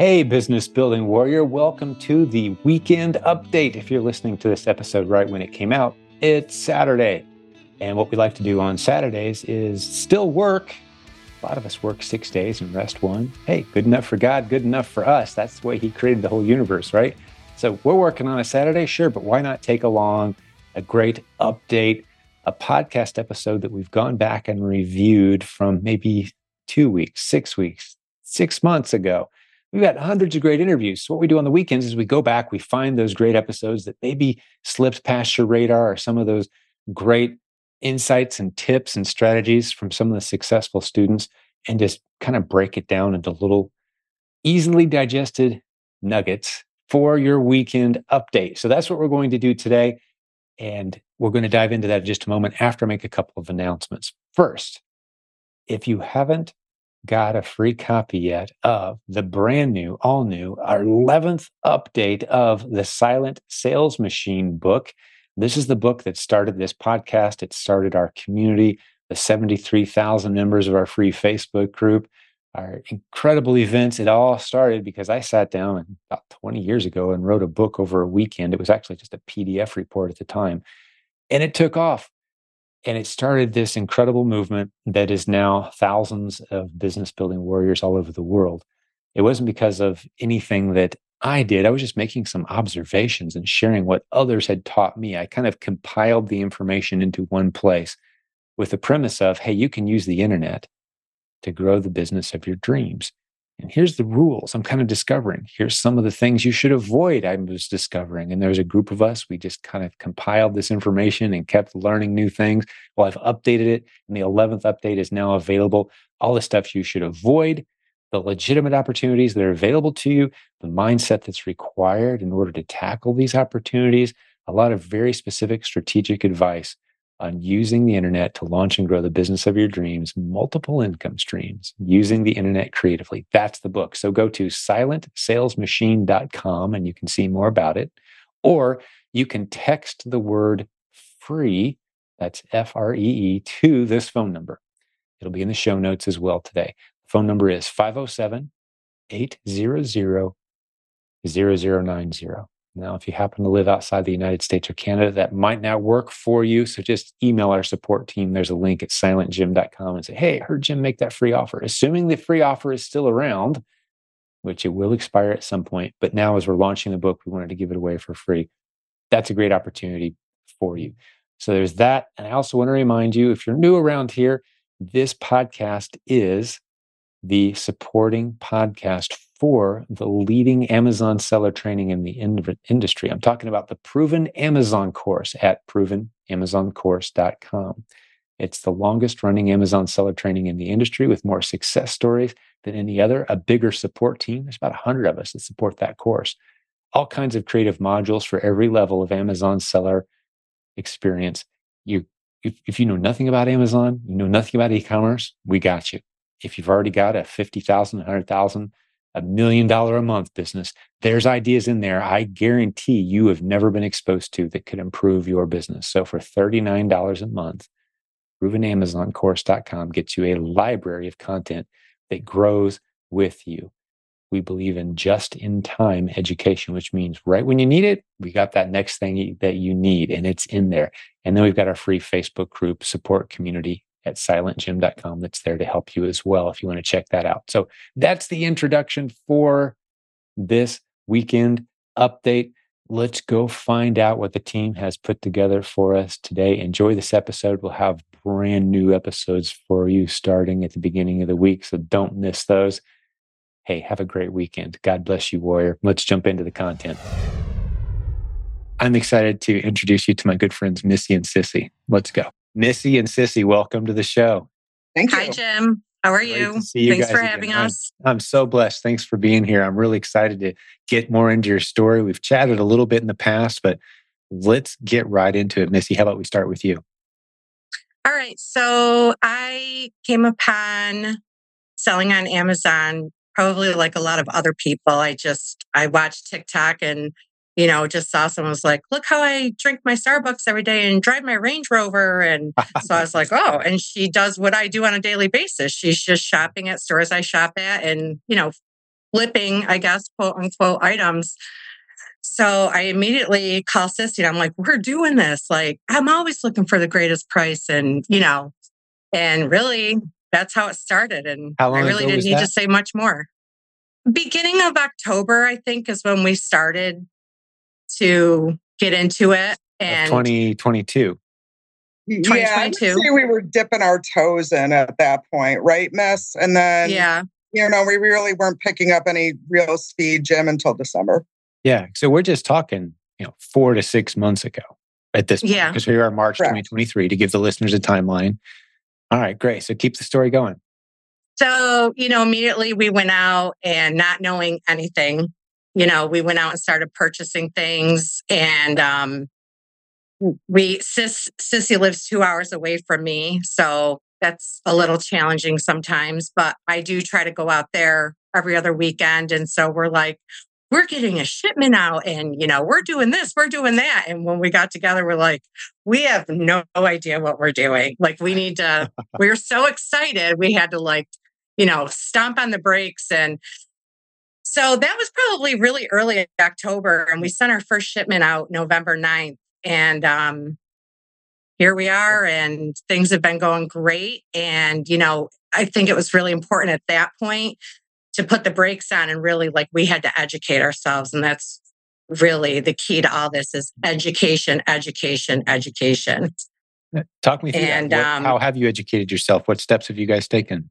Hey, business building warrior, welcome to the weekend update. If you're listening to this episode right when it came out, it's Saturday. And what we like to do on Saturdays is still work. A lot of us work six days and rest one. Hey, good enough for God, good enough for us. That's the way He created the whole universe, right? So we're working on a Saturday, sure, but why not take along a great update, a podcast episode that we've gone back and reviewed from maybe two weeks, six weeks, six months ago? We've got hundreds of great interviews. So what we do on the weekends is we go back, we find those great episodes that maybe slipped past your radar or some of those great insights and tips and strategies from some of the successful students and just kind of break it down into little easily digested nuggets for your weekend update. So that's what we're going to do today. And we're going to dive into that in just a moment after I make a couple of announcements. First, if you haven't got a free copy yet of the brand new, all new, our 11th update of the Silent Sales Machine book. This is the book that started this podcast. It started our community, the 73,000 members of our free Facebook group, our incredible events. It all started because I sat down about 20 years ago and wrote a book over a weekend. It was actually just a PDF report at the time. And it took off. And it started this incredible movement that is now thousands of business building warriors all over the world. It wasn't because of anything that I did. I was just making some observations and sharing what others had taught me. I kind of compiled the information into one place with the premise of, hey, you can use the internet to grow the business of your dreams. And here's the rules I'm kind of discovering. Here's some of the things you should avoid. I was discovering. And there's a group of us. We just kind of compiled this information and kept learning new things. Well, I've updated it. And the 11th update is now available. All the stuff you should avoid, the legitimate opportunities that are available to you, the mindset that's required in order to tackle these opportunities, a lot of very specific strategic advice on using the internet to launch and grow the business of your dreams, multiple income streams, using the internet creatively. That's the book. So go to silentsalesmachine.com and you can see more about it. Or you can text the word free, that's F R E E, to this phone number. It'll be in the show notes as well today. The phone number is 507 800 0090. Now, if you happen to live outside the United States or Canada, that might not work for you. So just email our support team. There's a link at silentjim.com and say, hey, I heard Jim make that free offer. Assuming the free offer is still around, which it will expire at some point. But now, as we're launching the book, we wanted to give it away for free. That's a great opportunity for you. So there's that. And I also want to remind you if you're new around here, this podcast is the supporting podcast for the leading Amazon seller training in the in- industry. I'm talking about the Proven Amazon course at provenamazoncourse.com. It's the longest running Amazon seller training in the industry with more success stories than any other, a bigger support team. There's about 100 of us that support that course. All kinds of creative modules for every level of Amazon seller experience. You if, if you know nothing about Amazon, you know nothing about e-commerce, we got you. If you've already got a 50,000, 100,000 a million dollar a month business. There's ideas in there I guarantee you have never been exposed to that could improve your business. So for $39 a month, provenamazoncourse.com gets you a library of content that grows with you. We believe in just in time education, which means right when you need it, we got that next thing that you need and it's in there. And then we've got our free Facebook group support community at silentjim.com that's there to help you as well if you want to check that out. So that's the introduction for this weekend update. Let's go find out what the team has put together for us today. Enjoy this episode. We'll have brand new episodes for you starting at the beginning of the week. So don't miss those. Hey, have a great weekend. God bless you, warrior. Let's jump into the content. I'm excited to introduce you to my good friends, Missy and Sissy. Let's go. Missy and Sissy, welcome to the show. Thank you. Hi, Jim. How are you? you? Thanks for again. having I'm, us. I'm so blessed. Thanks for being here. I'm really excited to get more into your story. We've chatted a little bit in the past, but let's get right into it. Missy, how about we start with you? All right. So I came upon selling on Amazon, probably like a lot of other people. I just, I watched TikTok and you know, just saw someone was like, look how I drink my Starbucks every day and drive my Range Rover. And so I was like, oh, and she does what I do on a daily basis. She's just shopping at stores I shop at and, you know, flipping, I guess, quote unquote items. So I immediately call Sissy and I'm like, we're doing this. Like, I'm always looking for the greatest price. And, you know, and really that's how it started. And I really didn't need that? to say much more. Beginning of October, I think, is when we started to get into it. And 2022. Yeah, I would say we were dipping our toes in at that point, right, Miss? And then, yeah, you know, we really weren't picking up any real speed, Jim, until December. Yeah, so we're just talking, you know, four to six months ago at this point, yeah, because we are March Correct. 2023 to give the listeners a timeline. All right, great. So keep the story going. So, you know, immediately we went out and not knowing anything, you know, we went out and started purchasing things and um we sis sissy lives two hours away from me so that's a little challenging sometimes but i do try to go out there every other weekend and so we're like we're getting a shipment out and you know we're doing this we're doing that and when we got together we're like we have no idea what we're doing like we need to we are so excited we had to like you know stomp on the brakes and so that was probably really early october and we sent our first shipment out november 9th and um, here we are, and things have been going great. And, you know, I think it was really important at that point to put the brakes on and really like we had to educate ourselves. And that's really the key to all this is education, education, education. Talk me through and, that. What, um, how have you educated yourself? What steps have you guys taken?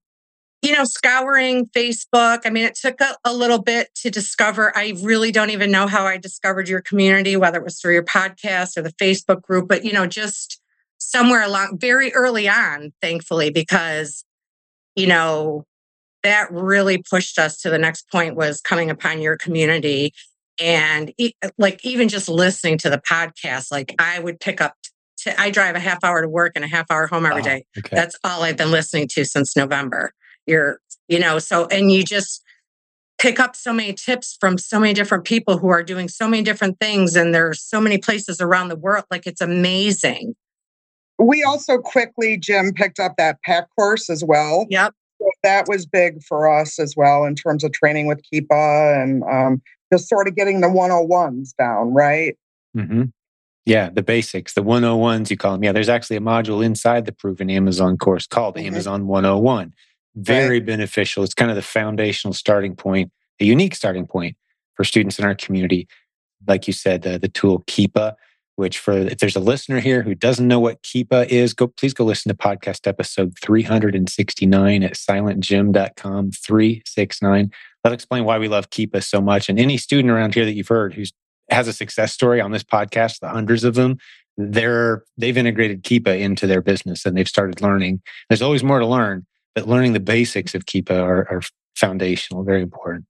You know, scouring Facebook. I mean, it took a, a, little bit to discover. I really don't even know how I discovered your community, whether it was through your podcast or the Facebook group, but, you know, just somewhere along very early on, thankfully, because, you know, that really pushed us to the next point was coming upon your community. And like even just listening to the podcast, like I would pick up I drive a half hour to work and a half hour home every day. Okay. That's all I've been listening to since November you're you know so and you just pick up so many tips from so many different people who are doing so many different things and there's so many places around the world like it's amazing we also quickly jim picked up that PAC course as well yep so that was big for us as well in terms of training with keepa and um, just sort of getting the 101s down right mm-hmm. Yeah, the basics, the 101s you call them. Yeah, there's actually a module inside the proven Amazon course called mm-hmm. Amazon 101 very right. beneficial. It's kind of the foundational starting point, a unique starting point for students in our community. Like you said, the, the tool Keepa, which for if there's a listener here who doesn't know what Keepa is, go please go listen to podcast episode 369 at silentjim.com 369. That'll explain why we love Keepa so much. And any student around here that you've heard who's has a success story on this podcast, the hundreds of them, they're they've integrated Keepa into their business and they've started learning. There's always more to learn, but learning the basics of Keepa are, are foundational, very important.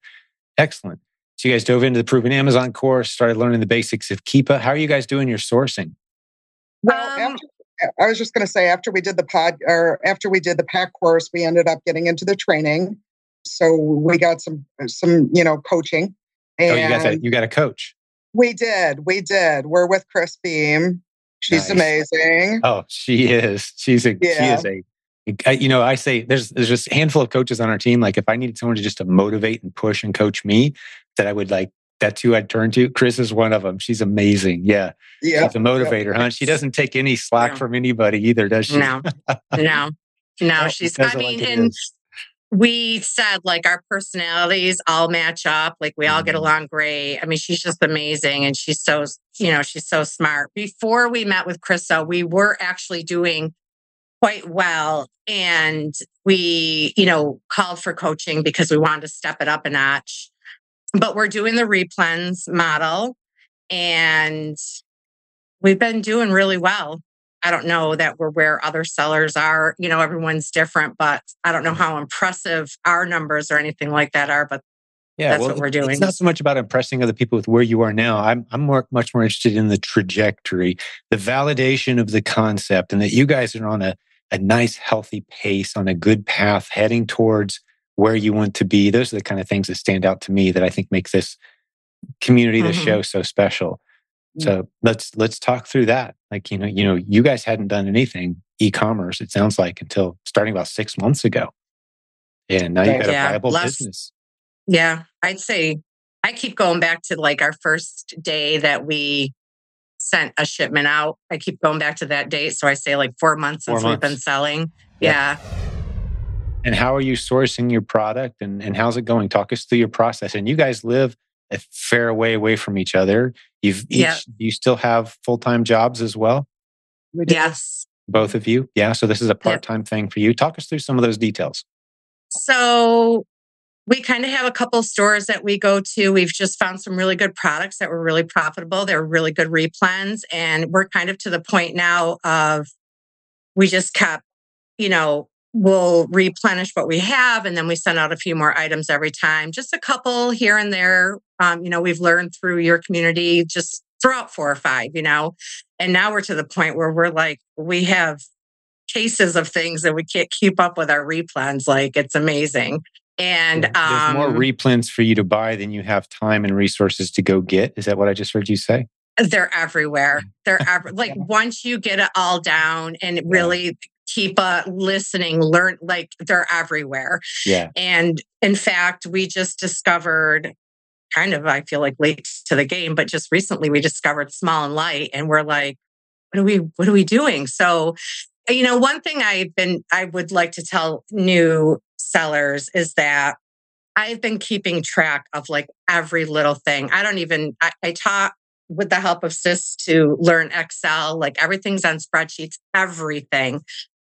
Excellent. So you guys dove into the Proven Amazon course, started learning the basics of Keepa. How are you guys doing your sourcing? Well, um, after, I was just going to say after we did the pod or after we did the PAC course, we ended up getting into the training. So we got some some you know coaching. And oh, you got that. You got a coach. We did. We did. We're with Chris Beam. She's nice. amazing. Oh, she is. She's a yeah. she is a you know, I say there's there's just a handful of coaches on our team. Like if I needed someone to just to motivate and push and coach me, that I would like that's who I'd turn to. Chris is one of them. She's amazing. Yeah. Yeah. She's a motivator, yeah. huh? She doesn't take any slack no. from anybody either, does she? No. No. No. She's I mean, like and we said like our personalities all match up. Like we all mm-hmm. get along great. I mean, she's just amazing and she's so, you know, she's so smart. Before we met with Krista, we were actually doing quite well. And we, you know, called for coaching because we wanted to step it up a notch. But we're doing the replens model and we've been doing really well. I don't know that we're where other sellers are. You know, everyone's different, but I don't know how impressive our numbers or anything like that are. But yeah, that's well, what we're doing. It's not so much about impressing other people with where you are now. I'm I'm more much more interested in the trajectory, the validation of the concept, and that you guys are on a a nice, healthy pace on a good path heading towards where you want to be. Those are the kind of things that stand out to me that I think make this community, mm-hmm. this show so special. So let's let's talk through that. Like, you know, you know, you guys hadn't done anything e-commerce, it sounds like, until starting about six months ago. And now you've got yeah, a viable less, business. Yeah, I'd say I keep going back to like our first day that we sent a shipment out. I keep going back to that date. So I say like four months Four since we've been selling. Yeah. Yeah. And how are you sourcing your product and, and how's it going? Talk us through your process. And you guys live a fair way away from each other. You've each, Yeah. you still have full time jobs as well, Yes. both of you. Yeah. So this is a part time thing for you. Talk us through some of those details. So we kind of have a couple stores that we go to. We've just found some really good products that were really profitable. They're really good replens. And we're kind of to the point now of we just kept, you know, we'll replenish what we have and then we send out a few more items every time. Just a couple here and there. Um, you know, we've learned through your community, just throw out four or five, you know. And now we're to the point where we're like, we have cases of things that we can't keep up with our replens. Like it's amazing. And There's more um, replens for you to buy than you have time and resources to go get. Is that what I just heard you say? they're everywhere. They're ever, like once you get it all down and really keep uh, listening, learn like they're everywhere. Yeah. And in fact, we just discovered kind of, I feel like late to the game, but just recently we discovered small and light and we're like, what are we, what are we doing? So, you know, one thing I've been, I would like to tell new sellers is that I've been keeping track of like every little thing. I don't even, I, I taught with the help of SIS to learn Excel, like everything's on spreadsheets, everything.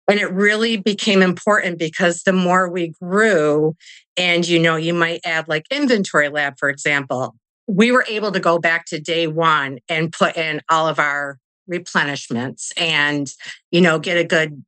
And it really became important because the more we grew, and you know, you might add like InventoryLab, for example, we were able to go back to day one and put in all of our replenishments and, you know, get a good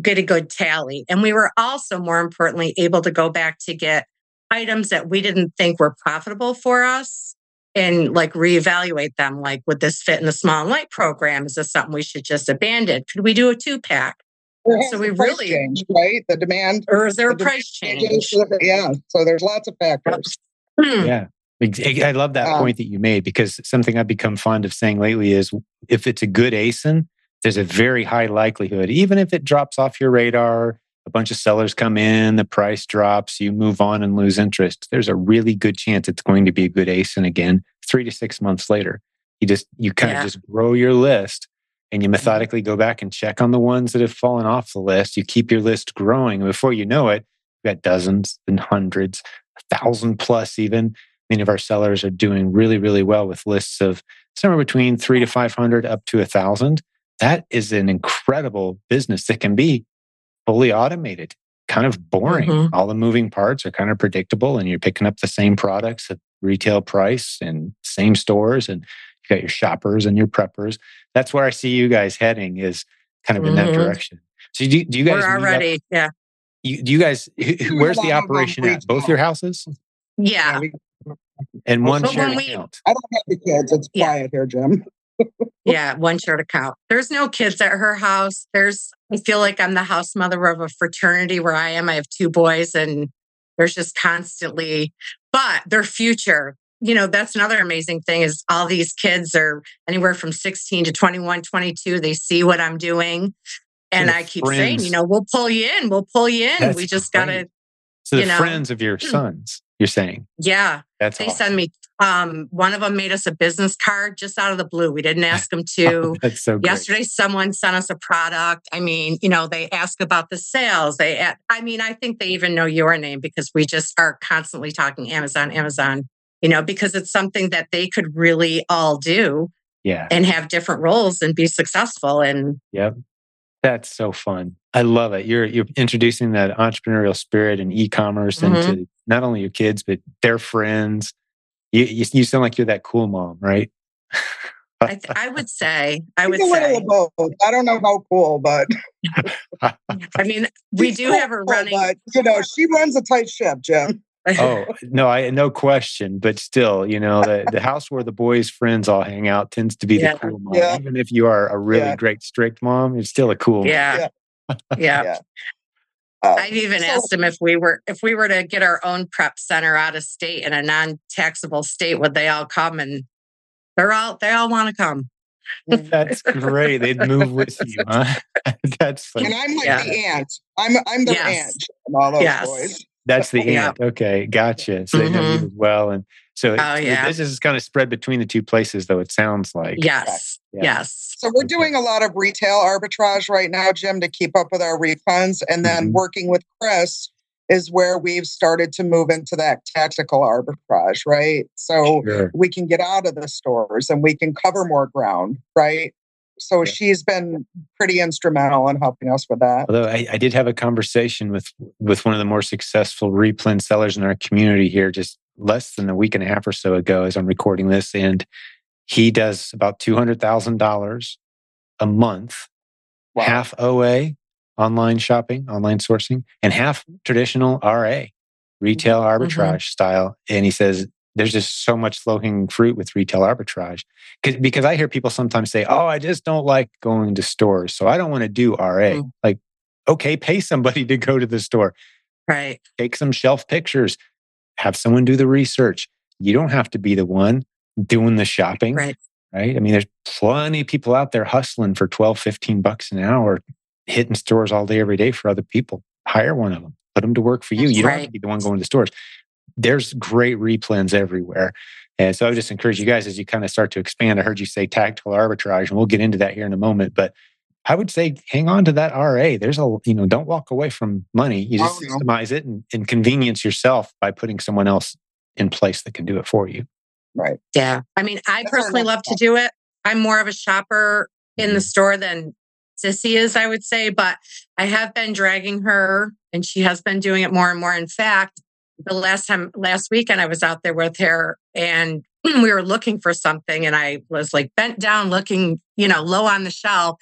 get a good tally. And we were also more importantly able to go back to get items that we didn't think were profitable for us and like reevaluate them. Like, would this fit in the small and light program? Is this something we should just abandon? Could we do a two pack? There has So we really- changed, right? The demand Or is there a price change? changes. Yeah. So there's lots of factors. Hmm. Yeah. I love that Um, point that you made because something I've become fond of saying lately is if it's a good ASIN, there's a very high likelihood, even if it drops off your radar, a bunch of sellers come in, the price drops, you move on and lose interest. There's a really good chance it's going to be a good ASIN again three to six months later. You just, you kind Yeah. of just grow your list and you methodically go back and check on the ones that have fallen off the list. You keep your list growing. And before you know it, you've got dozens and hundreds, a thousand plus even many of our sellers are doing really, really well with lists of somewhere between three to 500 up to a thousand. That is an incredible business that can be fully automated, kind of boring. Mhm. All the moving parts are kind of predictable, and you're picking up the same products at retail price and same stores, and you got your shoppers and your preppers. That's where I see you guys heading is kind of in that Mhm. direction. So do, do you guys We're meet up- already, yeah. you, do you guys who- who- where's the lot of, operation at? Both your houses Yeah. we- and one But shared we- account. I don't have the kids. It's Yeah. quiet here, Jim. Yeah, one short account. There's no kids at her house. There's, I feel like I'm the house mother of a fraternity where I am. I have two boys, and there's just constantly, but their future, you know, that's another amazing thing is all these kids are anywhere from 16 to 21, 22. They see what I'm doing. And I keep saying, you know, we'll pull you in, we'll pull you in. That's we just got to. So the you know. friends of your sons, you're saying yeah. That's They awesome. send me, um, one of them made us a business card just out of the blue. We didn't ask them to. That's so great. Yesterday, someone sent us a product. I mean, you know, they ask about the sales. They, I mean, I think they even know your name because we just are constantly talking Amazon, Amazon, you know, because it's something that they could really all do Yeah, and have different roles and be successful. And yep. That's so fun. I love it. You're you're introducing that entrepreneurial spirit and e-commerce Mhm. into not only your kids but their friends. You, you you sound like you're that cool mom, right? I, th- I would say, I would It's a little say, of both. I don't know how cool, but I mean, we She's do have a running. But you know, she runs a tight ship, Jim. Oh no, I no question. But still, you know, the, the house where the boys' friends all hang out tends to be Yeah. the cool mom. Yeah. Even if you are a really Yeah. great strict mom, you're still a cool. mom. yeah. Yeah. Yeah. Uh, I've even so- asked them if we were if we were to get our own prep center out of state in a non-taxable state, would they all come? And they're all they all want to come. That's great. They'd move with you, huh? That's funny. and I'm like Yeah. the aunt. I'm I'm the Yes. aunt of all those Yes. boys. That's the yeah. aunt. Okay, gotcha. So mm-hmm. they know you as well, and so oh, yeah. the business is kind of spread between the two places, though. It sounds like yes, yeah. yes. So we're doing a lot of retail arbitrage right now, Jim, to keep up with our refunds, and then mm-hmm. working with Chris is where we've started to move into that tactical arbitrage, right? So sure. we can get out of the stores and we can cover more ground, right? So yeah. she's been pretty instrumental in helping us with that. Although I, I, did have a conversation with with one of the more successful replen sellers in our community here just less than a week and a half or so ago as I'm recording this. And he does about two hundred thousand dollars a month, wow. half OA, online shopping, online sourcing, and half traditional RA, retail mm-hmm. arbitrage mm-hmm. style. And he says there's just so much low hanging fruit with retail arbitrage. Because I hear people sometimes say, Oh, I just don't like going to stores. So I don't want to do RA. Mm. Like, okay, pay somebody to go to the store. Right. Take some shelf pictures, have someone do the research. You don't have to be the one doing the shopping. Right. Right. I mean, there's plenty of people out there hustling for 12, 15 bucks an hour, hitting stores all day, every day for other people. Hire one of them, put them to work for you. That's you don't right. have to be the one going to stores there's great replens everywhere. And so I would just encourage you guys as you kind of start to expand. I heard you say tactical arbitrage, and we'll get into that here in a moment. But I would say hang on to that RA. There's a, you know, don't walk away from money. You just oh, systemize it and, and convenience yourself by putting someone else in place that can do it for you. Right. Yeah. I mean, I That's personally love to do it. I'm more of a shopper in the mm-hmm. store than Sissy is, I would say, but I have been dragging her and she has been doing it more and more. In fact, the last time last weekend I was out there with her and we were looking for something and I was like bent down looking, you know, low on the shelf.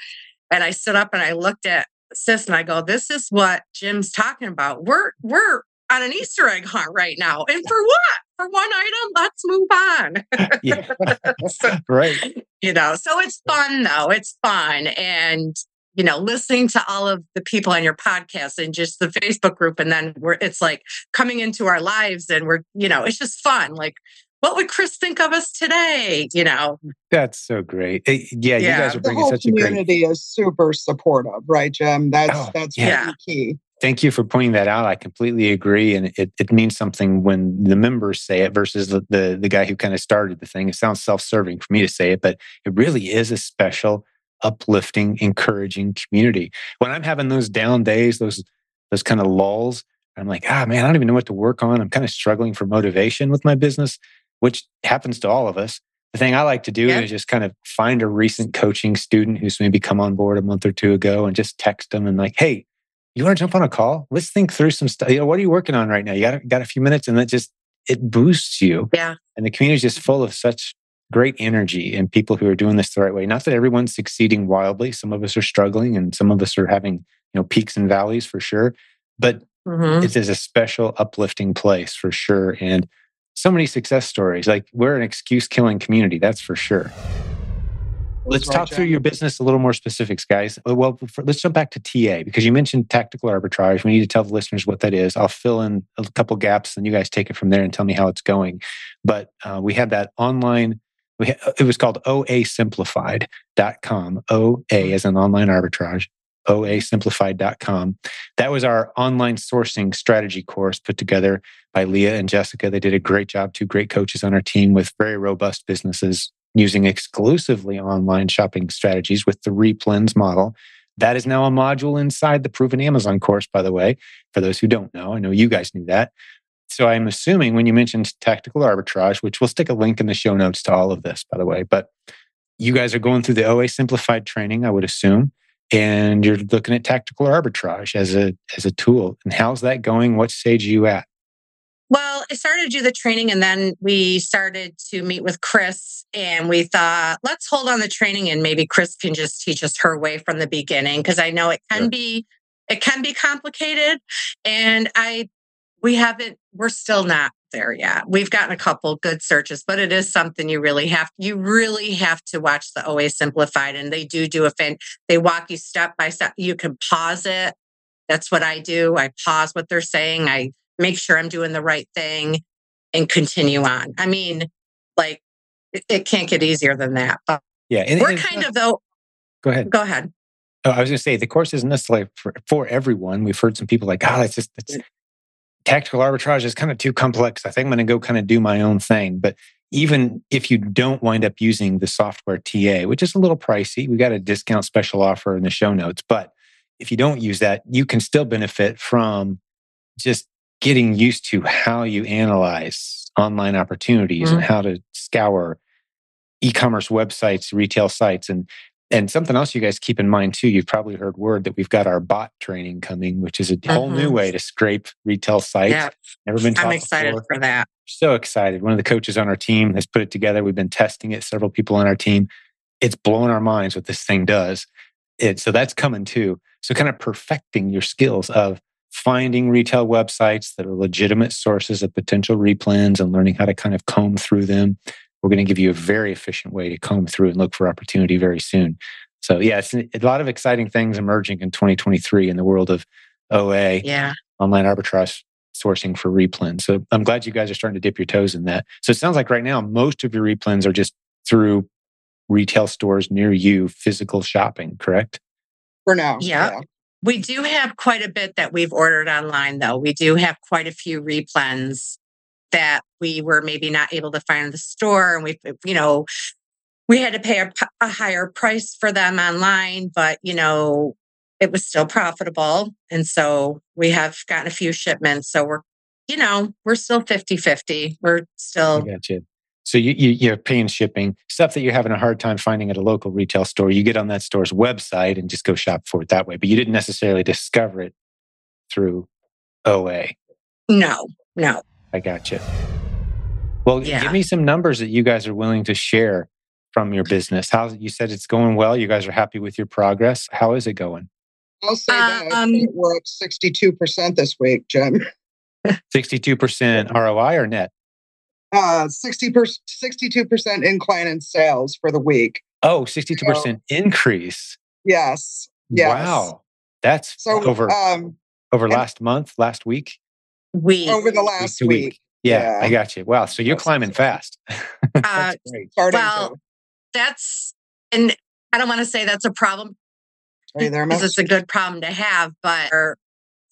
And I stood up and I looked at sis and I go, this is what Jim's talking about. We're we're on an Easter egg hunt right now. And for what? For one item, let's move on. yeah. so, right. You know, so it's fun though. It's fun. And you know, listening to all of the people on your podcast and just the Facebook group. And then we're, it's like coming into our lives and we're, you know, it's just fun. Like, what would Chris think of us today? You know, that's so great. It, yeah, yeah, you guys are bringing such a great community is super supportive, right, Jim? That's oh, that's yeah. really key. Thank you for pointing that out. I completely agree, and it, it means something when the members say it versus the, the the guy who kind of started the thing. It sounds self serving for me to say it, but it really is a special uplifting, encouraging community. When I'm having those down days, those those kind of lulls, I'm like, ah man, I don't even know what to work on. I'm kind of struggling for motivation with my business, which happens to all of us. The thing I like to do yeah. is just kind of find a recent coaching student who's maybe come on board a month or two ago and just text them and like, hey, you want to jump on a call? Let's think through some stuff. You know, what are you working on right now? You got got a few minutes, and that just it boosts you. Yeah. And the community is just full of such great energy and people who are doing this the right way. Not that everyone's succeeding wildly. Some of us are struggling and some of us are having, you know, peaks and valleys for sure. But mm-hmm. it is a special uplifting place for sure. And so many success stories. Like we're an excuse killing community, that's for sure. Let's talk through your business a little more specifics, guys. Uh, well, for, let's jump back to TA because you mentioned tactical arbitrage. We need to tell the listeners what that is. I'll fill in a couple gaps and you guys take it from there and tell me how it's going. But uh, we have that online we, it was called oasimplified.com. OA hmm. as an online arbitrage, oasimplified.com. That was our online sourcing strategy course put together by Leah and Jessica. They did a great job. Two great coaches on our team with very robust businesses using exclusively online shopping strategies with the replens model. That is now a module inside the Proven Amazon course, by the way, for those who don't know. I know you guys knew that. So I'm assuming when you mentioned tactical arbitrage, which we'll stick a link in the show notes to all of this, by the way, but you guys are going through the OA simplified training, I would assume, and you're looking at tactical arbitrage as a as a tool. And how's that going? What stage are you at? Well, I started to do the training and then we started to meet with Chris and we thought, let's hold on the training and maybe Chris can just teach us her way from the beginning. Cause I know it can be it can be complicated. And I we haven't we're still not there yet. We've gotten a couple good searches but it is something you really have you really have to watch the oa simplified and they do do a fan they walk you step by step. You can pause it. That's what i do. I pause what they're saying. I make sure i'm doing the right thing and continue on. I mean like it, it can't get easier than that but yeah and, we're kind of though go ahead. Go ahead. Oh, I was going to say the course isn't necessarily for, for everyone. We've heard some people like, ah, "Oh, it's just it's tactical arbitrage is kind of too complex. I think I'm going to go kind of do my own thing. But even if you don't wind up using the software TA, which is a little pricey, we got a discount special offer in the show notes. But if you don't use that, you can still benefit from just getting used to how you analyze online opportunities mm-hmm. and how to scour e-commerce websites, retail sites, and and something else you guys keep in mind too. You've probably heard word that we've got our bot training coming, which is a mm-hmm. whole new mm-hmm. way to scrape retail sites. Never been. I'm excited before. for that. So excited! One of the coaches on our team has put it together. We've been testing it. Several people on our team. It's blowing our minds what this thing does. It so that's coming too. So kind of perfecting your skills of finding retail websites that are legitimate sources of potential replens and learning how to kind of comb through them we're going to give you a very efficient way to comb through and look for opportunity very soon. So, yeah, it's a lot of exciting things emerging in 2023 in the world of OA, yeah. online arbitrage sourcing for replen. So, I'm glad you guys are starting to dip your toes in that. So, it sounds like right now, most of your replens are just through retail stores near you, physical shopping, correct? For now. Yeah. yeah. We do have quite a bit that we've ordered online, though. We do have quite a few replens that we were maybe not able to find in the store and we you know we had to pay a, a, higher price for them online but you know it was still profitable. And so we have gotten a few shipments so we're you know we're still 50 50 we're still I got you. so you, you you're paying shipping. Stuff that you're having a hard time finding at a local retail store you get on that store's website and just go shop for it that way but you didn't necessarily discover it through oa no no I got you. Well, yeah. give me some numbers that you guys are willing to share from your business. How you said it's going well. You guys are happy with your progress. How is it going? I'll say that um, we're up sixty-two percent this week, Jim. Sixty-two percent ROI or net? Uh, 60 62 percent incline in sales for the week. Oh, 62 percent so, increase. Yes. Yes. Wow, that's so over um, over last month, last week week over the last week. week. Yeah, yeah, I got you. Wow, so you're that's climbing fast. uh, well, that's and I don't want to say that's a problem because it's a good problem to have, but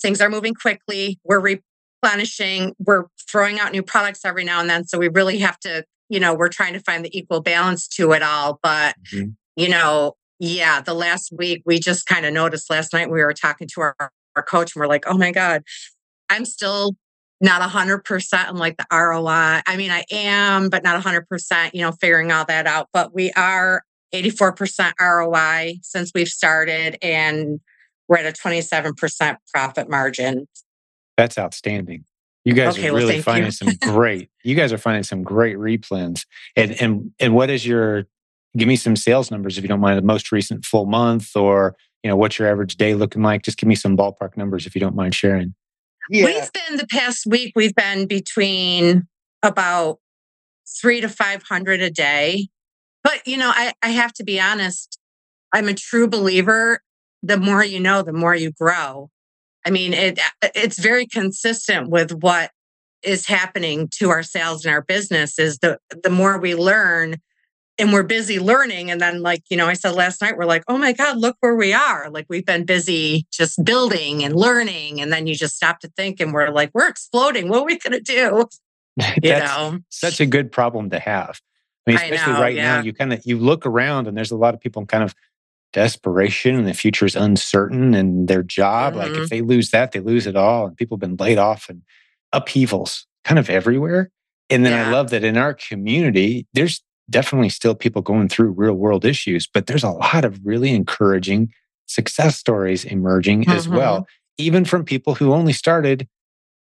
things are moving quickly. We're replenishing. We're throwing out new products every now and then, so we really have to. You know, we're trying to find the equal balance to it all, but mm-hmm. you know, yeah, the last week we just kind of noticed last night we were talking to our, our coach and we're like, oh my God, I'm still not 100% on like the ROI. I mean, I am, but not 100%, you know, figuring all that out. But we are 84% ROI since we've started, and we're at a 27% profit margin. That's outstanding. You guys okay, are really well, finding some great. You guys are finding some great replens. And and and what is your? Give me some sales numbers if you don't mind. The most recent full month, or you know, what's your average day looking like? Just give me some ballpark numbers if you don't mind sharing. Yeah. We've been the past week, we've been between about three to 500 a day. But, you know, I, I have to be honest, I'm a true believer. The more you know, the more you grow. I mean, it uh, it's very consistent with what is happening to our sales and our business is the the more we learn, and we're busy learning. And then, like, you know, I said last night, we're like, oh my God, look where we are. Like, we've been busy just building and learning. And then you just stop to think and we're like, we're exploding. What are we going to do? You know, such a good problem to have. I mean, especially I know, right yeah. now, you kind of you look around and there's a lot of people in kind of desperation and the future is uncertain and their job, mm-hmm. like if mm-hmm. they lose that, they lose it all. And people have been laid off and upheavals kind of everywhere. And then yeah. I love that in our community, there's definitely still people going through real world issues, but there's a lot of really encouraging success stories emerging mm-hmm. as well, even from people who only started,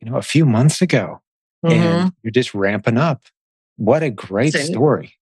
you know, a few months ago. Mm-hmm. And you're just ramping up. What a great story.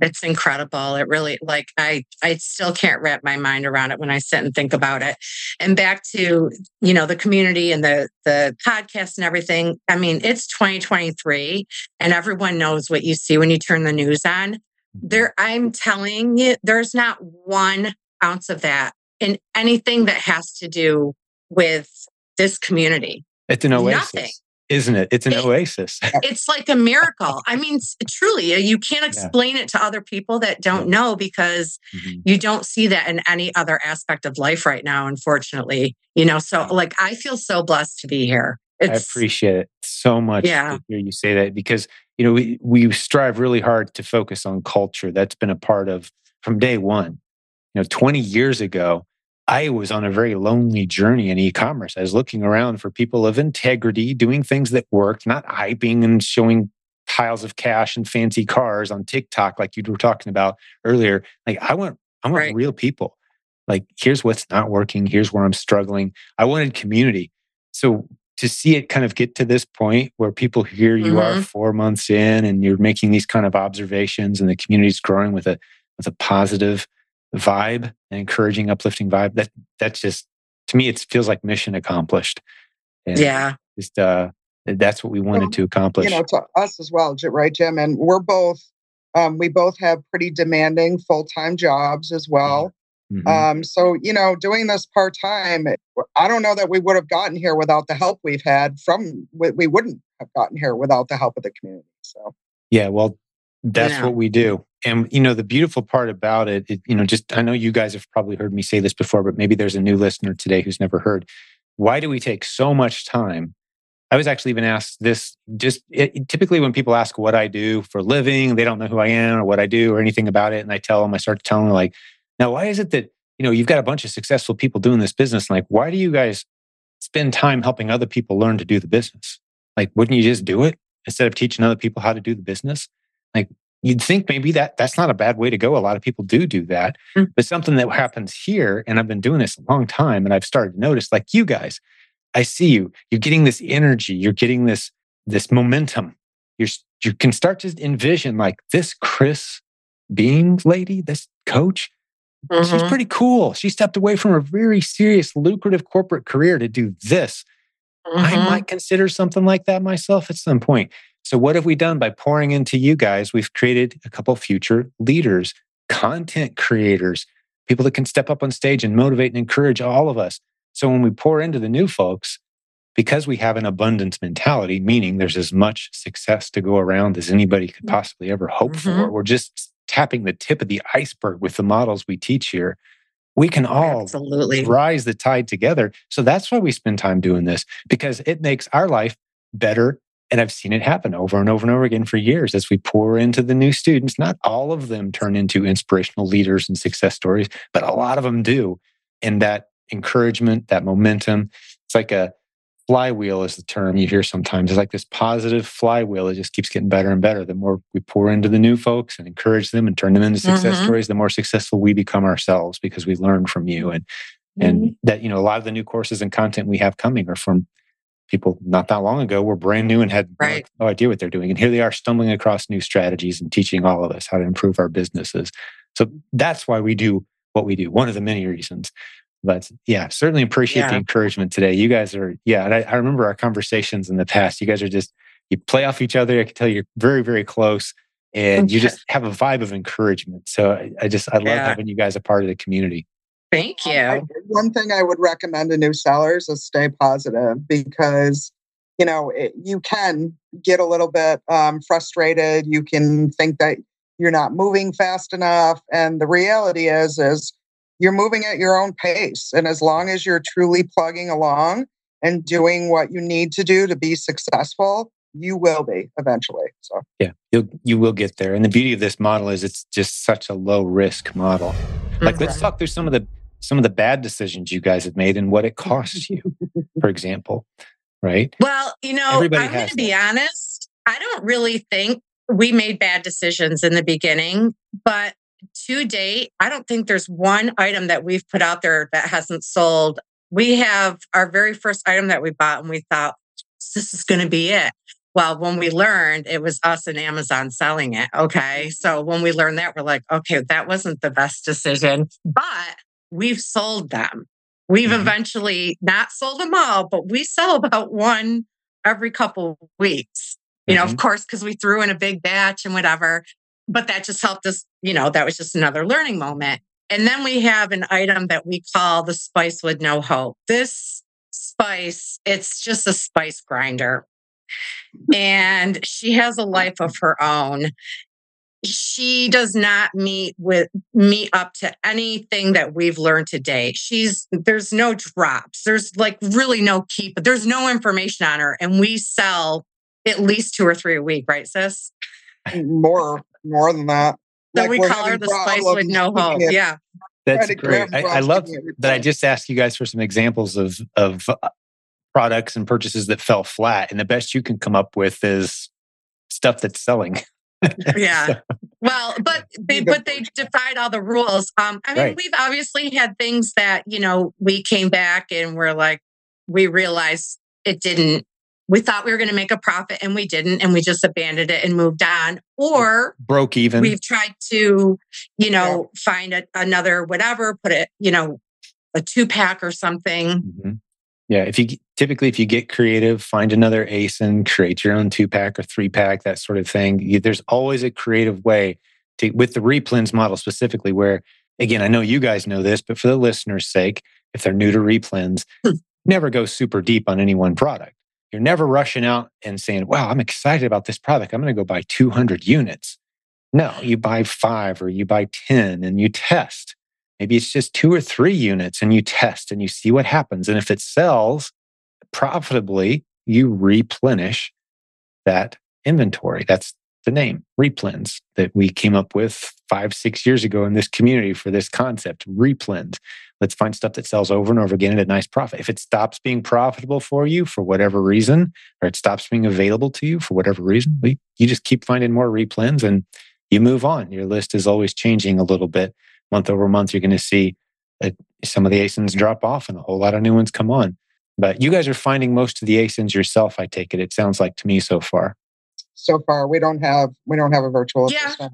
It's incredible. It really like I I still can't wrap my mind around it when I sit and think about it. And back to, you know, the community and the the podcast and everything. I mean, it's 2023 and everyone knows what you see when you turn the news on. Mm-hmm. There I'm telling you there's not one ounce of that in anything that has to do with this community. It's an oasis. Nothing isn't it? It's an it, oasis. it's like a miracle. I mean, truly, uh, you can't explain yeah. it to other people that don't know because mm-hmm. you don't see that in any other aspect of life right now, unfortunately. You know, so like I feel so blessed to be here. I appreciate it so much yeah. to hear you say that because you know we, we strive really hard to focus on culture. That's been a part of from day one. You know, 20 years ago, I was on a very lonely journey in e-commerce. I was looking around for people of integrity doing things that worked, not hyping and showing piles of cash and fancy cars on TikTok like you were talking about earlier. Like I want I want right. real people. Like here's what's not working, here's where I'm struggling. I wanted community. So to see it kind of get to this point where people hear you mm-hmm. are 4 months in and you're making these kind of observations and the community's growing with a with a positive vibe, an encouraging, uplifting vibe. That that's just to me, it feels like mission accomplished. And yeah, just uh, that's what we wanted well, to accomplish. You know, to us as well, right, Jim? And we're both um, we both have pretty demanding full time jobs as well. Mm-hmm. Um, so you know, doing this part time, I don't know that we would have gotten here without the help we've had from. We wouldn't have gotten here without the help of the community. So yeah, well, that's yeah. what we do. And you know, the beautiful part about it, it, you know, just I know you guys have probably heard me say this before, but maybe there's a new listener today who's never heard. Why do we take so much time? I was actually even asked this just it, typically when people ask what I do for a living, they don't know who I am or what I do or anything about it. And I tell them, I start telling them like, now why is it that, you know, you've got a bunch of successful people doing this business? And like, why do you guys spend time helping other people learn to do the business? Like, wouldn't you just do it instead of teaching other people how to do the business? Like, you'd think maybe that that's not a bad way to go. A lot of people do do that, mm-hmm. but something that happens here, and I've been doing this a long time, and I've started to notice, like you guys, I see you. You're getting this energy. You're getting this this momentum. You're you can start to envision like this Chris being lady, this coach. Mm-hmm. She's pretty cool. She stepped away from a very serious, lucrative corporate career to do this. Mm-hmm. I might consider something like that myself at some point. So, what have we done by pouring into you guys? We've created a couple future leaders, content creators, people that can step up on stage and motivate and encourage all of us. So, when we pour into the new folks, because we have an abundance mentality, meaning there's as much success to go around as anybody could possibly ever hope mm-hmm. for, we're just tapping the tip of the iceberg with the models we teach here. We can all Absolutely. rise the tide together. So that's why we spend time doing this because it makes our life better and I've seen it happen over and over and over again for years as we pour into the new students. Not all of them turn into inspirational leaders and success stories, but a lot of them do. And that encouragement, that momentum, it's like a flywheel, is the term you hear sometimes. It's like this positive flywheel. It just keeps getting better and better. The more we pour into the new folks and encourage them and turn them into success mm-hmm. stories, the more successful we become ourselves because we learn from you. And mm-hmm. and that, you know, a lot of the new courses and content we have coming are from people not that long ago were brand new and had right. no idea what they're doing. And here they are stumbling across new strategies and teaching all of us how to improve our businesses. So that's why we do what we do. One of the many reasons. But yeah, certainly appreciate yeah. the encouragement today. You guys are, yeah. And I, I, remember our conversations in the past. You guys are just, you play off each other. I can tell you're very, very close and mm, you just have a vibe of encouragement. So I, I just, I love yeah. having you guys a part of the community. Thank you. Um, one thing I would recommend to new sellers is stay positive because you know it, you can get a little bit um, frustrated. You can think that you're not moving fast enough, and the reality is is you're moving at your own pace. And as long as you're truly plugging along and doing what you need to do to be successful, you will be eventually. So yeah, you you will get there. And the beauty of this model is it's just such a low risk model. Like mm-hmm. let's talk through some of the some of the bad decisions you guys have made and what it costs you, for example. Right? Well, you know, Everybody I'm going to be honest. I don't really think we made bad decisions in the beginning, but to date, I don't think there's one item that we've put out there that hasn't sold. We have our very first item that we bought and we thought, this is going to be it. Well, when we learned it was us and Amazon selling it. Okay. So when we learned that, we're like, okay, that wasn't the best decision. But we've sold them. We've mm-hmm. eventually not sold them all, but we sell about one every couple weeks. You mm-hmm. know, of course, because we threw in a big batch and whatever. But that just helped us, you know, that was just another learning moment. And then we have an item that we call the spice with no hope. This spice, it's just a spice grinder. And she has a life of her own. She does not meet with meet up to anything that we've learned today. She's there's no drops. There's like really no keep, but there's no information on her. And we sell at least two or three a week, right, sis? More, more than that. So like we call her the spice with no hope. Yeah. That's great. I, I love that I just asked you guys for some examples of of uh, products and purchases that fell flat. And the best you can come up with is stuff that's selling. yeah. so. Well, but they but they defied all the rules. Um, I mean, right. we've obviously had things that, you know, we came back and we're like, we realized it didn't we thought we were going to make a profit and we didn't and we just abandoned it and moved on or broke even we've tried to you know yeah. find a, another whatever put it you know a two pack or something mm-hmm. yeah if you typically if you get creative find another asin create your own two pack or three pack that sort of thing you, there's always a creative way to with the replens model specifically where again i know you guys know this but for the listeners sake if they're new to replens hmm. never go super deep on any one product you're never rushing out and saying, wow, I'm excited about this product. I'm going to go buy 200 units. No, you buy five or you buy 10 and you test. Maybe it's just two or three units and you test and you see what happens. And if it sells profitably, you replenish that inventory. That's the name, replens, that we came up with five, six years ago in this community for this concept, replens. Let's find stuff that sells over and over again at a nice profit. If it stops being profitable for you for whatever reason, or it stops being available to you for whatever reason, you just keep finding more replens and you move on. Your list is always changing a little bit. Month over month, you're going to see uh, some of the ASINs drop off and a whole lot of new ones come on. But you guys are finding most of the ASINs yourself, I take it. It sounds like to me so far. So far, we don't have we don't have a virtual yeah. assistant.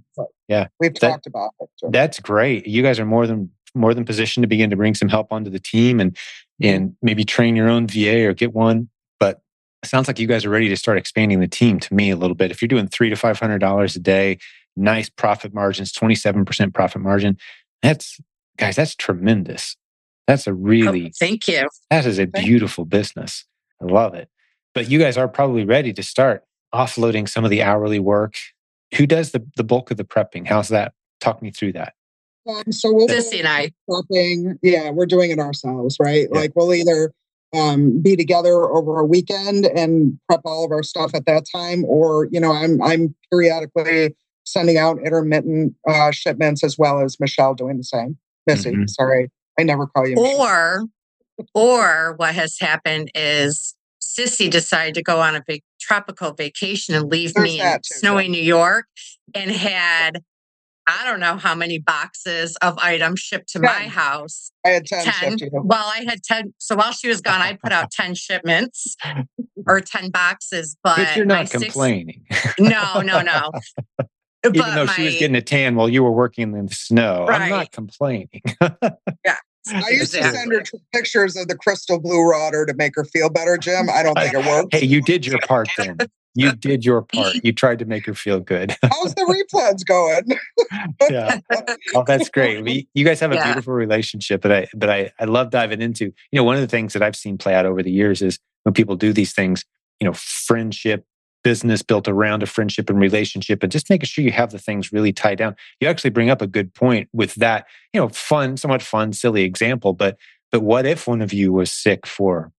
Yeah, we've that, talked about it. So. That's great. You guys are more than more than positioned to begin to bring some help onto the team and and maybe train your own VA or get one. But it sounds like you guys are ready to start expanding the team to me a little bit. If you're doing three to five hundred dollars a day, nice profit margins, 27% profit margin, that's guys, that's tremendous. That's a really oh, thank you. That is a beautiful business. I love it. But you guys are probably ready to start offloading some of the hourly work. Who does the, the bulk of the prepping? How's that? Talk me through that. Um, so we'll Sissy and I prepping. Yeah, we're doing it ourselves, right? Yeah. Like we'll either um, be together over a weekend and prep all of our stuff at that time, or you know, I'm I'm periodically sending out intermittent uh, shipments as well as Michelle doing the same. Missy, mm-hmm. sorry, I never call you. Or, or what has happened is Sissy decided to go on a big tropical vacation and leave There's me in too, snowy yeah. New York and had I don't know how many boxes of items shipped to 10. my house. I had 10. 10. Well, I had 10. So while she was gone, I put out 10 shipments or 10 boxes. But, but you're not complaining. Six, no, no, no. Even but though my, she was getting a tan while you were working in the snow, right. I'm not complaining. yeah. I used to send her pictures of the crystal blue rotter to make her feel better, Jim. I don't think it worked. Hey, you did your part then. You did your part. You tried to make her feel good. How's the replens going? yeah. Oh, that's great. We, you guys have a yeah. beautiful relationship but I but I, I love diving into. You know, one of the things that I've seen play out over the years is when people do these things, you know, friendship, business built around a friendship and relationship and just making sure you have the things really tied down. You actually bring up a good point with that you know fun somewhat fun silly example but but what if one of you was sick for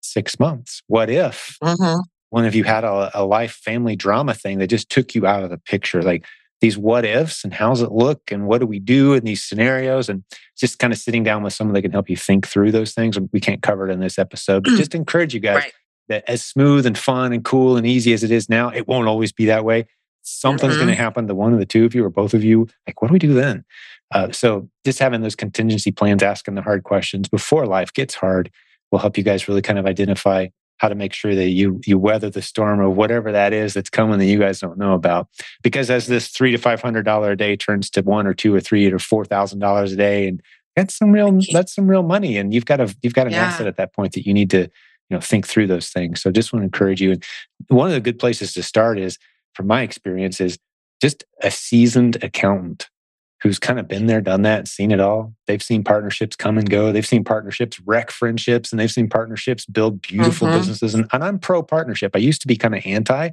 six months? What if mm-hmm. one of you had a, a life family drama thing that just took you out of the picture? Like these what ifs and how's it look and what do we do in these scenarios? And just kind of sitting down with someone that can help you think through those things we can't cover it in this episode but just encourage you guys right that as smooth and fun and cool and easy as it is now, it won't always be that way. Something's mm-hmm. going to happen to one of the two of you or both of you. Like, what do we do then? Uh, so, just having those contingency plans, asking the hard questions before life gets hard, will help you guys really kind of identify how to make sure that you you weather the storm of whatever that is that's coming that you guys don't know about. Because as this three to five hundred dollar a day turns to one or two or three or four thousand dollars a day, and that's some real that's some real money, and you've got a you've got an yeah. asset at that point that you need to you know think through those things. So just want to encourage you and one of the good places to start is from my experience is just a seasoned accountant who's kind of been there done that seen it all. They've seen partnerships come and go. They've seen partnerships wreck friendships and they've seen partnerships build beautiful mm-hmm. businesses. And, and i'm pro partnership. I used to be kind of anti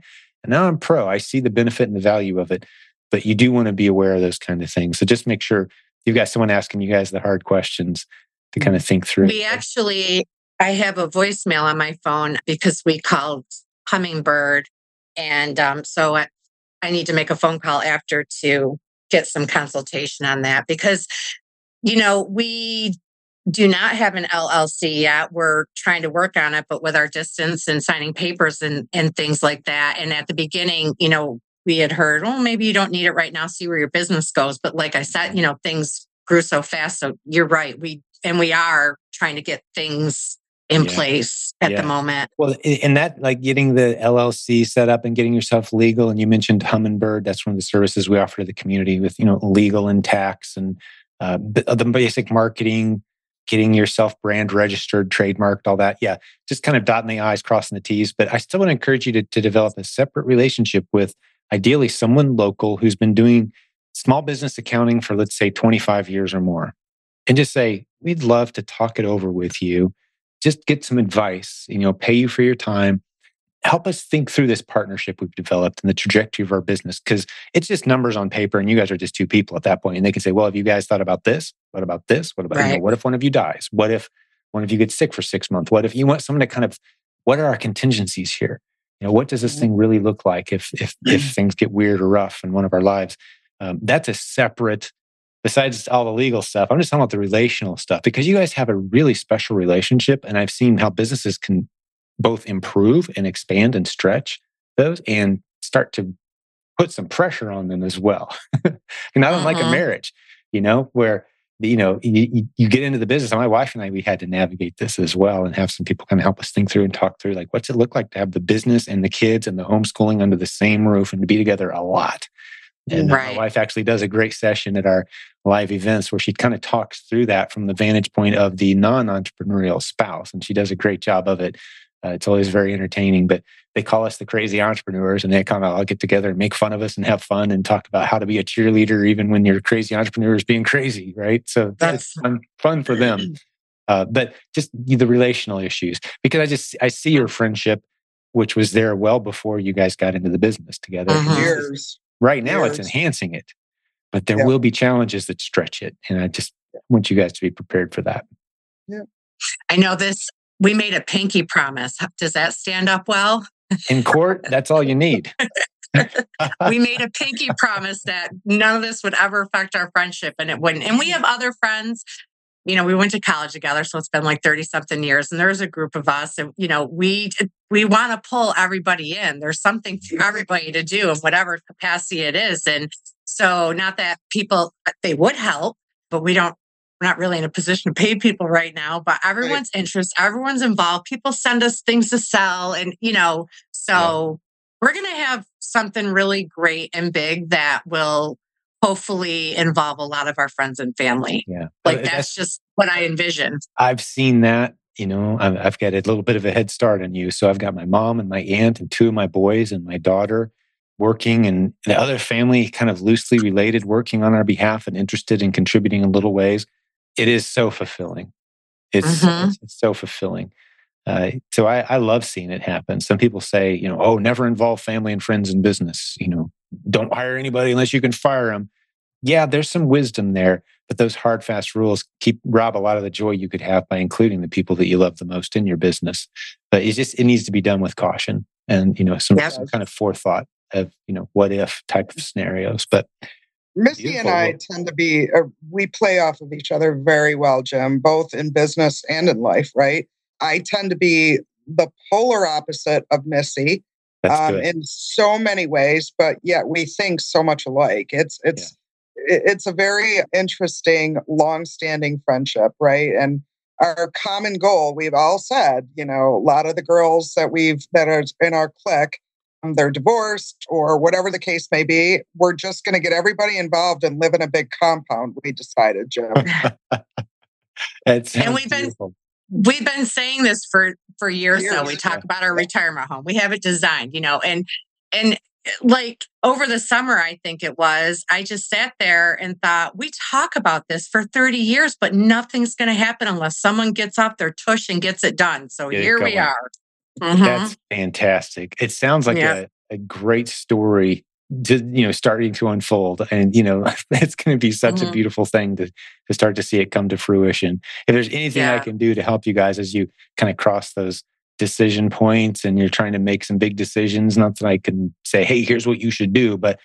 and now i'm pro. I see the benefit and the value of it. But you do want to be aware of those kind of things. So just make sure you've got someone asking you guys the hard questions to kind of think through. We actually, I have a voicemail on my phone because we called Hummingbird. And um, so I, I need to make a phone call after to get some consultation on that because, you know, we do not have an LLC yet. We're trying to work on it, but with our distance and signing papers and, and things like that. And at the beginning, you know, we had heard, oh, maybe you don't need it right now, see where your business goes. But like I said, you know, things grew so fast. So you're right. We, and we are trying to get things in yeah. place at yeah. the moment. Well, and that like getting the LLC set up and getting yourself legal. And you mentioned Hummingbird. That's one of the services we offer to the community with, you know, legal and tax and uh, the basic marketing, getting yourself brand registered, trademarked, all that. Yeah, just kind of dotting the I's, crossing the T's. But I still want to encourage you to, to develop a separate relationship with ideally someone local who's been doing small business accounting for, let's say, 25 years or more. And just say, we'd love to talk it over with you. Just get some advice, you know, pay you for your time. Help us think through this partnership we've developed and the trajectory of our business because it's just numbers on paper and you guys are just two people at that point. And they can say, well, have you guys thought about this? What about this? What about, right. you know, what if one of you dies? What if one of you gets sick for six months? What if you want someone to kind of, what are our contingencies here? You know, what does this thing really look like if if if things get weird or rough in one of our lives? Um, that's a separate. Besides all the legal stuff, I'm just talking about the relational stuff because you guys have a really special relationship, and I've seen how businesses can both improve and expand and stretch those, and start to put some pressure on them as well. and I don't uh-huh. like a uh-huh. marriage, you know, where you know, you, you get into the business. And my wife and I, we had to navigate this as well and have some people kind of help us think through and talk through like, what's it look like to have the business and the kids and the homeschooling under the same roof and to be together a lot. And right. my wife actually does a great session at our live events where she kind of talks through that from the vantage point of the non entrepreneurial spouse. And she does a great job of it. Uh, it's always very entertaining, but they call us the crazy entrepreneurs and they kind of all get together and make fun of us and have fun and talk about how to be a cheerleader even when your crazy entrepreneurs being crazy, right? So that's fun, fun for them. Uh, but just the relational issues, because I just, I see your friendship, which was there well before you guys got into the business together. Uh-huh. Years. Right now Years. it's enhancing it, but there will be challenges that stretch it. And I just want you guys to be prepared for that. Yeah. I know this we made a pinky promise. Does that stand up well? In court, that's all you need. we made a pinky promise that none of this would ever affect our friendship and it wouldn't. And we have mm. other friends. You know, we went to college together, so it's been like 30 something years. And there's a group of us, and you know, we we want to pull everybody in. There's something for everybody to do in whatever capacity it is. And so not that people uh, they would help, but we don't we're not really in a position to pay people right now, but everyone's right. interest, everyone's involved. People send us things to sell. And, you know, so yeah. we're going to have something really great and big that will hopefully involve a lot of our friends and family. Yeah. Like that's, that's just what I envision. I've seen that. You know, I've, I've got a little bit of a head start on you. So I've got my mom and my aunt and two of my boys and my daughter working and the other family kind of loosely related working on our behalf and interested in contributing in little ways it is so fulfilling. It's, mm-hmm. it's, it's, so fulfilling. Uh, so I, I love seeing it happen. Some people say, you know, oh, never involve family and friends in business. You know, don't hire anybody unless you can fire them. Yeah, there's some wisdom there, but those hard, fast rules keep rob a lot of the joy you could have by including the people that you love the most in your business. But it's just it needs to be done with caution and you know some, some kind of forethought of you know what if type of scenarios. But Missy and I tend to be, uh, we play off of each other very well, Jim, both in business and in life, right? I tend to be the polar opposite of Missy um, in so many ways, but yet we think so much alike. It's, it's, yeah. It's a very interesting, long-standing friendship, right? And our common goal, we've all said, you know, a lot of the girls that we've that are in our clique um, they're divorced or whatever the case may be. We're just going to get everybody involved and live in a big compound. We decided, Jim. and we've been we've been saying this for for years, years now. We talk about our retirement home. We have it designed, you know, and and like over the summer, I think it was, I just sat there and thought, we talk about this for 30 years, but nothing's going to happen unless someone gets off their tush and gets it done. So Get here we are. Mm-hmm. That's fantastic. It sounds like yeah. a, a great story to, you know starting to unfold and you know it's going to be such mm-hmm. a beautiful thing to to start to see it come to fruition if there's anything yeah. i can do to help you guys as you kind of cross those decision points and you're trying to make some big decisions not that i can say hey here's what you should do but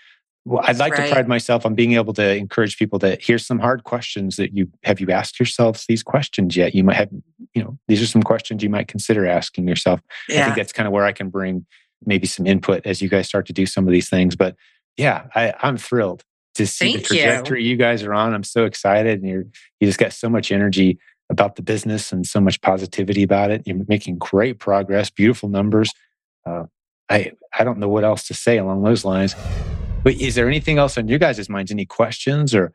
well, I'd like right. to pride myself on being able to encourage people to here's some hard questions that you have you asked yourselves these questions yet? You might have, you know, these are some questions you might consider asking yourself. Yeah. I think that's kind of where I can bring maybe some input as you guys start to do some of these things. But yeah, I, I'm thrilled to see Thank the trajectory you. you guys are on. I'm so excited, and you're you just got so much energy about the business and so much positivity about it. You're making great progress, beautiful numbers. Uh, I I don't know what else to say along those lines. But is there anything else on your guys' minds? Any questions or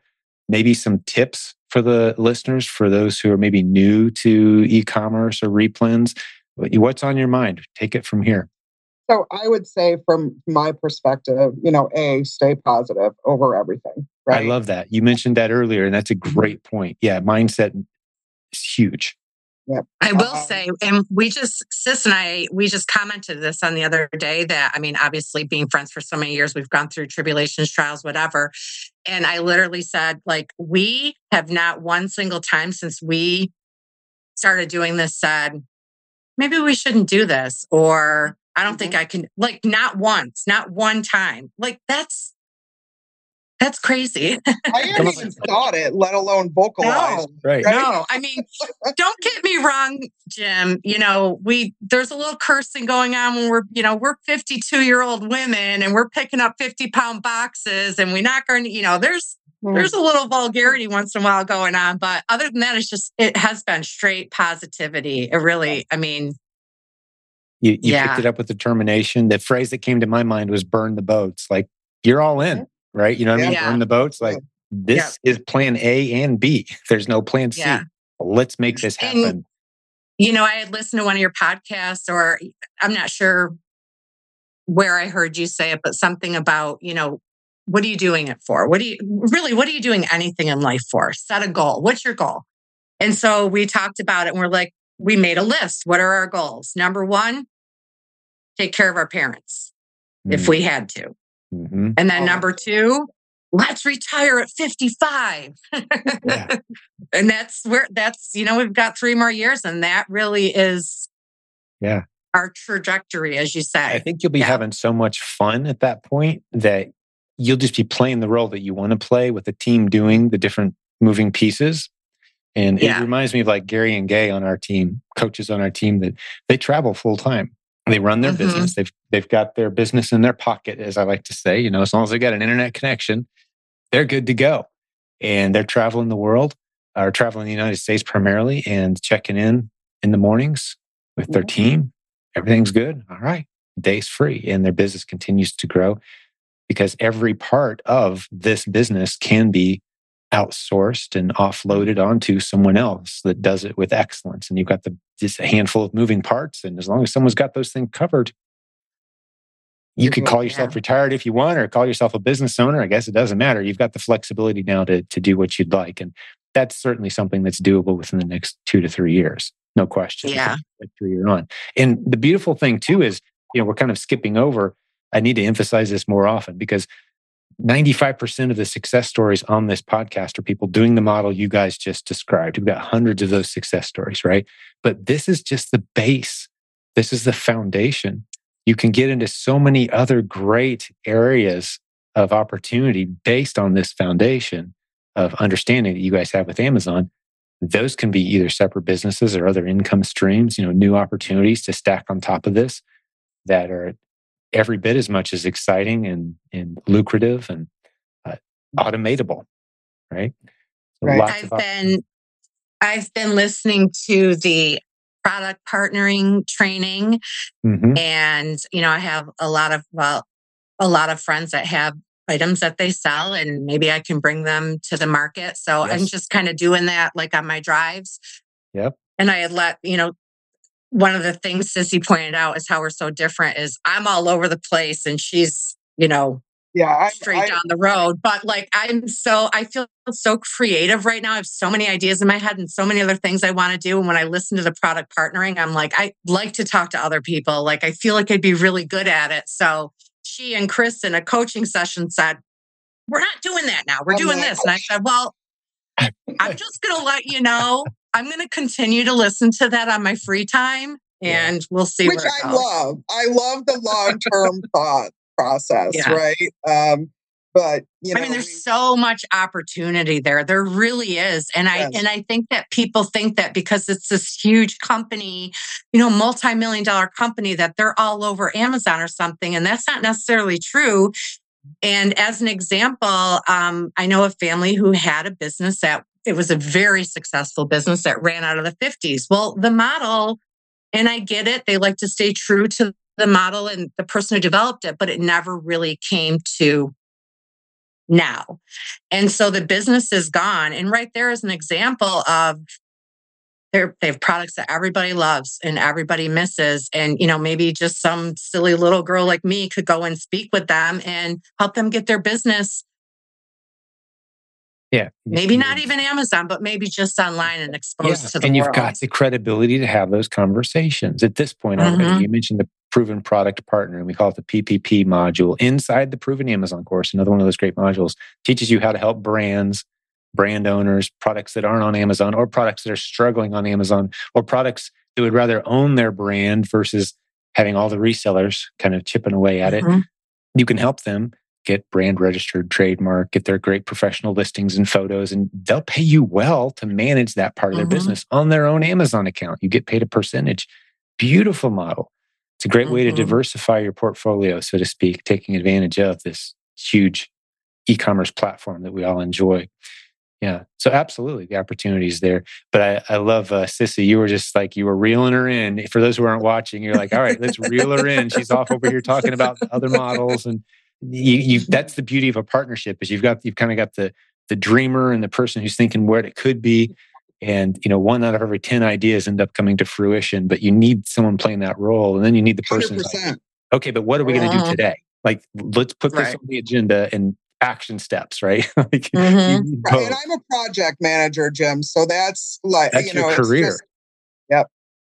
maybe some tips for the listeners, for those who are maybe new to e-commerce or replens? What's on your mind? Take it from here. So I would say from my perspective, you know, A, stay positive over everything. Right? I love that. You mentioned that earlier, and that's a great point. Yeah, mindset is huge. Yep. I will um, say, and we just, Sis and I, we just commented this on the other day that, I mean, obviously being friends for so many years, we've gone through tribulations, trials, whatever. And I literally said, like, we have not one single time since we started doing this said, maybe we shouldn't do this, or I don't mm-hmm. think I can, like, not once, not one time. Like, that's, that's crazy. I haven't even thought it, let alone vocalize. No, right. no. I mean, don't get me wrong, Jim. You know, we there's a little cursing going on when we're, you know, we're 52 year old women and we're picking up 50 pound boxes and we're not going to, you know, there's mm. there's a little vulgarity once in a while going on. But other than that, it's just it has been straight positivity. It really, I mean, you, you yeah. picked it up with determination. The phrase that came to my mind was burn the boats. Like you're all in right? You know what I mean? Yeah. Burn the boats. Like this yeah. is plan A and B. There's no plan C. Yeah. Let's make this happen. And, you know, I had listened to one of your podcasts, or I'm not sure where I heard you say it, but something about, you know, what are you doing it for? What do you really, what are you doing anything in life for? Set a goal. What's your goal? And so we talked about it and we're like, we made a list. What are our goals? Number one, take care of our parents mm. if we had to. Mm-hmm. And then oh. number two, let's retire at 55. yeah. and that's where that's, you know, we've got three more years and that really is yeah our trajectory, as you say. I think you'll be yeah. having so much fun at that point that you'll just be playing the role that you want to play with the team doing the different moving pieces. And yeah. it reminds me of like Gary and Gay on our team, coaches on our team that they travel full time. They run their mm-hmm. business. They've they've got their business in their pocket, as I like to say. You know, as long as they got an internet connection, they're good to go. And they're traveling the world, or traveling the United States primarily, and checking in in the mornings with their team. Everything's good. All right, day's free, and their business continues to grow because every part of this business can be outsourced and offloaded onto someone else that does it with excellence. And you've got the just a handful of moving parts. And as long as someone's got those things covered, you could call yourself yeah. retired if you want, or call yourself a business owner. I guess it doesn't matter. You've got the flexibility now to to do what you'd like. And that's certainly something that's doable within the next two to three years. No question. Yeah. Three year on. And the beautiful thing too is, you know, we're kind of skipping over. I need to emphasize this more often because 95% of the success stories on this podcast are people doing the model you guys just described. We've got hundreds of those success stories, right? But this is just the base. This is the foundation. You can get into so many other great areas of opportunity based on this foundation of understanding that you guys have with Amazon. Those can be either separate businesses or other income streams, you know, new opportunities to stack on top of this that are every bit as much as exciting and, and lucrative and uh, automatable, right? So right. I've been I've been listening to the product partnering training, mm-hmm. and you know I have a lot of well a lot of friends that have items that they sell and maybe I can bring them to the market. So yes. I'm just kind of doing that like on my drives. Yep. And I had let, you know, one of the things Sissy pointed out is how we're so different is I'm all over the place and she's, you know, yeah, I, straight I, down the road. But like I'm so I feel so creative right now. I have so many ideas in my head and so many other things I want to do. And when I listen to the product partnering, I'm like, I like to talk to other people. Like I feel like I'd be really good at it. So she and Chris in a coaching session said, We're not doing that now. We're oh, doing this. And I said, Well, I'm just going to let you know. I'm going to continue to listen to that on my free time and we'll see. Which I love. I love the long term thought process, yeah. right? Um, but you know, I mean, there's we, so much opportunity there. There really is, and yes. I and I think that people think that because it's this huge company, you know, multi-million dollar company, that they're all over Amazon or something, and that's not necessarily true. And as an example, um, I know a family who had a business that it was a very successful business that ran out of the 50s. Well, the model, and I get it, they like to stay true to the model and the person who developed it, but it never really came to now. And so the business is gone. And right there is an example of they're, have products that everybody loves and everybody misses. And, you know, maybe just some silly little girl like me could go and speak with them and help them get their business. Yeah. Maybe not even Amazon, but maybe just online and exposed yeah. to the And you've world. got the credibility to have those conversations at this point already. Mm-hmm. You mentioned the proven product partner, and we call it the PPP module inside the proven Amazon course. Another one of those great modules teaches you how to help brands, brand owners, products that aren't on Amazon, or products that are struggling on Amazon, or products that would rather own their brand versus having all the resellers kind of chipping away at mm-hmm. it. You can help them get brand registered, trademark, get their great professional listings and photos, and they'll pay you well to manage that part of their mm-hmm. business on their own Amazon account. You get paid a percentage. Beautiful model. It's a great mm-hmm. way to mm-hmm. diversify your portfolio, so to speak, taking advantage of this huge e-commerce platform that we all enjoy. Yeah. So absolutely the opportunity is there. But I, I love uh, Sissy. You were just like, you were reeling her in. For those who aren't watching, you're like, all right, let's reel her in. She's off over here talking about other models. And you, you that's the beauty of a partnership is you've got, you've kind of got the, the dreamer and the person who's thinking what it could be. And you know one out of every 10 ideas end up coming to fruition but you need someone playing that role and then you need the person like, okay but what are we going to do today? Like let's put this right. on the agenda and action steps right? Like, mm-hmm. right. and i'm a project manager jim so that's like that's you know career. just, yep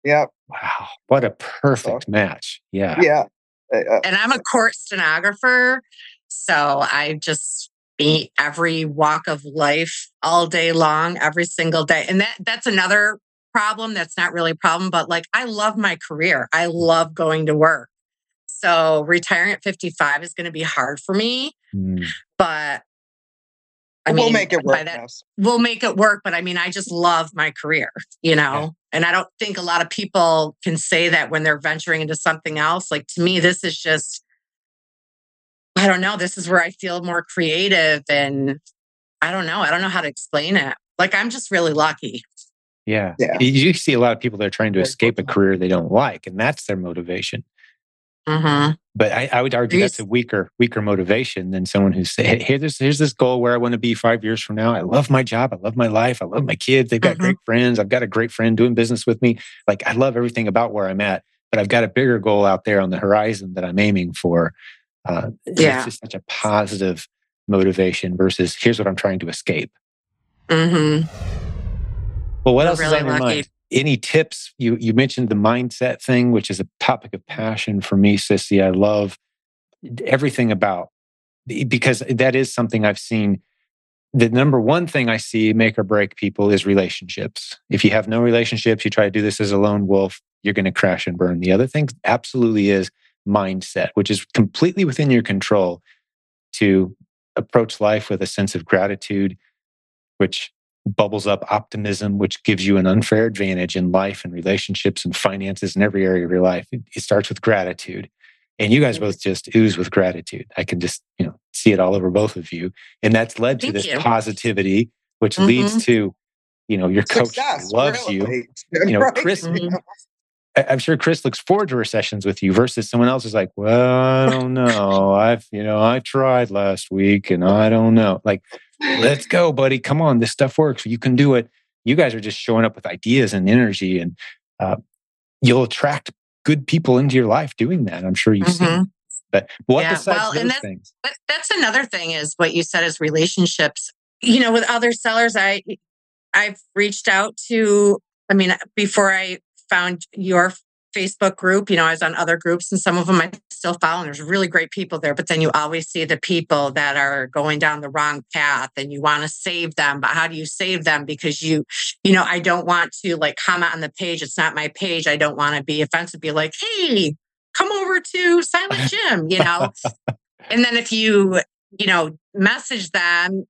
yep. Wow what a perfect so, match yeah. Yeah and i'm a court stenographer so i just be every walk of life all day long, every single day. And that that's another problem that's not really a problem, but like I love my career. I love going to work. So retiring at 55 is going to be hard for me. Mm. But I mean, we'll make it work. That, we'll make it work. But I mean, I just love my career, you know? Yeah. And I don't think a lot of people can say that when they're venturing into something else. Like to me, this is just I don't know. This is where I feel more creative. And I don't know. I don't know how to explain it. Like, I'm just really lucky. Yeah. yeah. You see a lot of people that are trying to escape a career they don't like, and that's their motivation. Mm-hmm. But I, I, would argue that's a weaker, weaker motivation than someone who's say, hey, here's, here's this goal where I want to be five years from now. I love my job. I love my life. I love my kids. They've got mm-hmm. great friends. I've got a great friend doing business with me. Like I love everything about where I'm at, but I've got a bigger goal out there on the horizon that I'm aiming for. Uh, yeah. It's just such a positive motivation versus here's what I'm trying to escape. Mm-hmm. Well, what else really is on your lucky. mind? Any tips? You you mentioned the mindset thing, which is a topic of passion for me, Sissy. I love everything about because that is something I've seen. The number one thing I see make or break people is relationships. If you have no relationships, you try to do this as a lone wolf, you're going to crash and burn. The other thing absolutely is mindset, which is completely within your control to approach life with a sense of gratitude, which bubbles up optimism, which gives you an unfair advantage in life and relationships and finances and every area of your life. It, it starts with gratitude. And you guys both just ooze with gratitude. I can just, you know, see it all over both of you. And that's led to Thank this you. positivity, which mm-hmm. leads to, you know, your coach Success, loves really. you. You know, Chris, mm-hmm. I'm sure Chris looks forward to her sessions with you versus someone else is like, well, I don't know. I've, you know, I tried last week and I don't know. Like, let's go, buddy. Come on. This stuff works. You can do it. You guys are just showing up with ideas and energy and uh, you'll attract good people into your life doing that. I'm sure you've mm-hmm. seen. But what yeah, besides well, those and things? That's another thing is what you said is relationships. You know, with other sellers, I I've reached out to, I mean, before I found your Facebook group. You know, I was on other groups and some of them I still follow. And there's really great people there. But then you always see the people that are going down the wrong path and you want to save them. But how do you save them? Because you, you know, I don't want to like comment on the page. It's not my page. I don't want to be offensive, be like, hey, come over to Silent Jim, you know? and then if you, you know, message them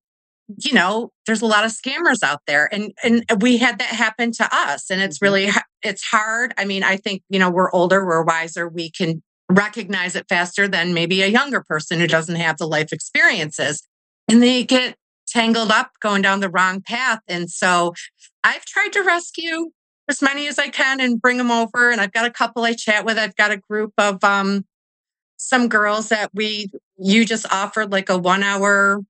you know there's a lot of scammers out there and and we had that happen to us and it's mm-hmm. really it's hard. I mean i think you know we're older we're wiser we can recognize it faster than maybe a younger person who doesn't have the life experiences and they get tangled up going down the wrong path and so i've tried to rescue as many as i can and bring them over and i've got a couple i chat with. I've got a group of um some girls that we you just offered like a one hour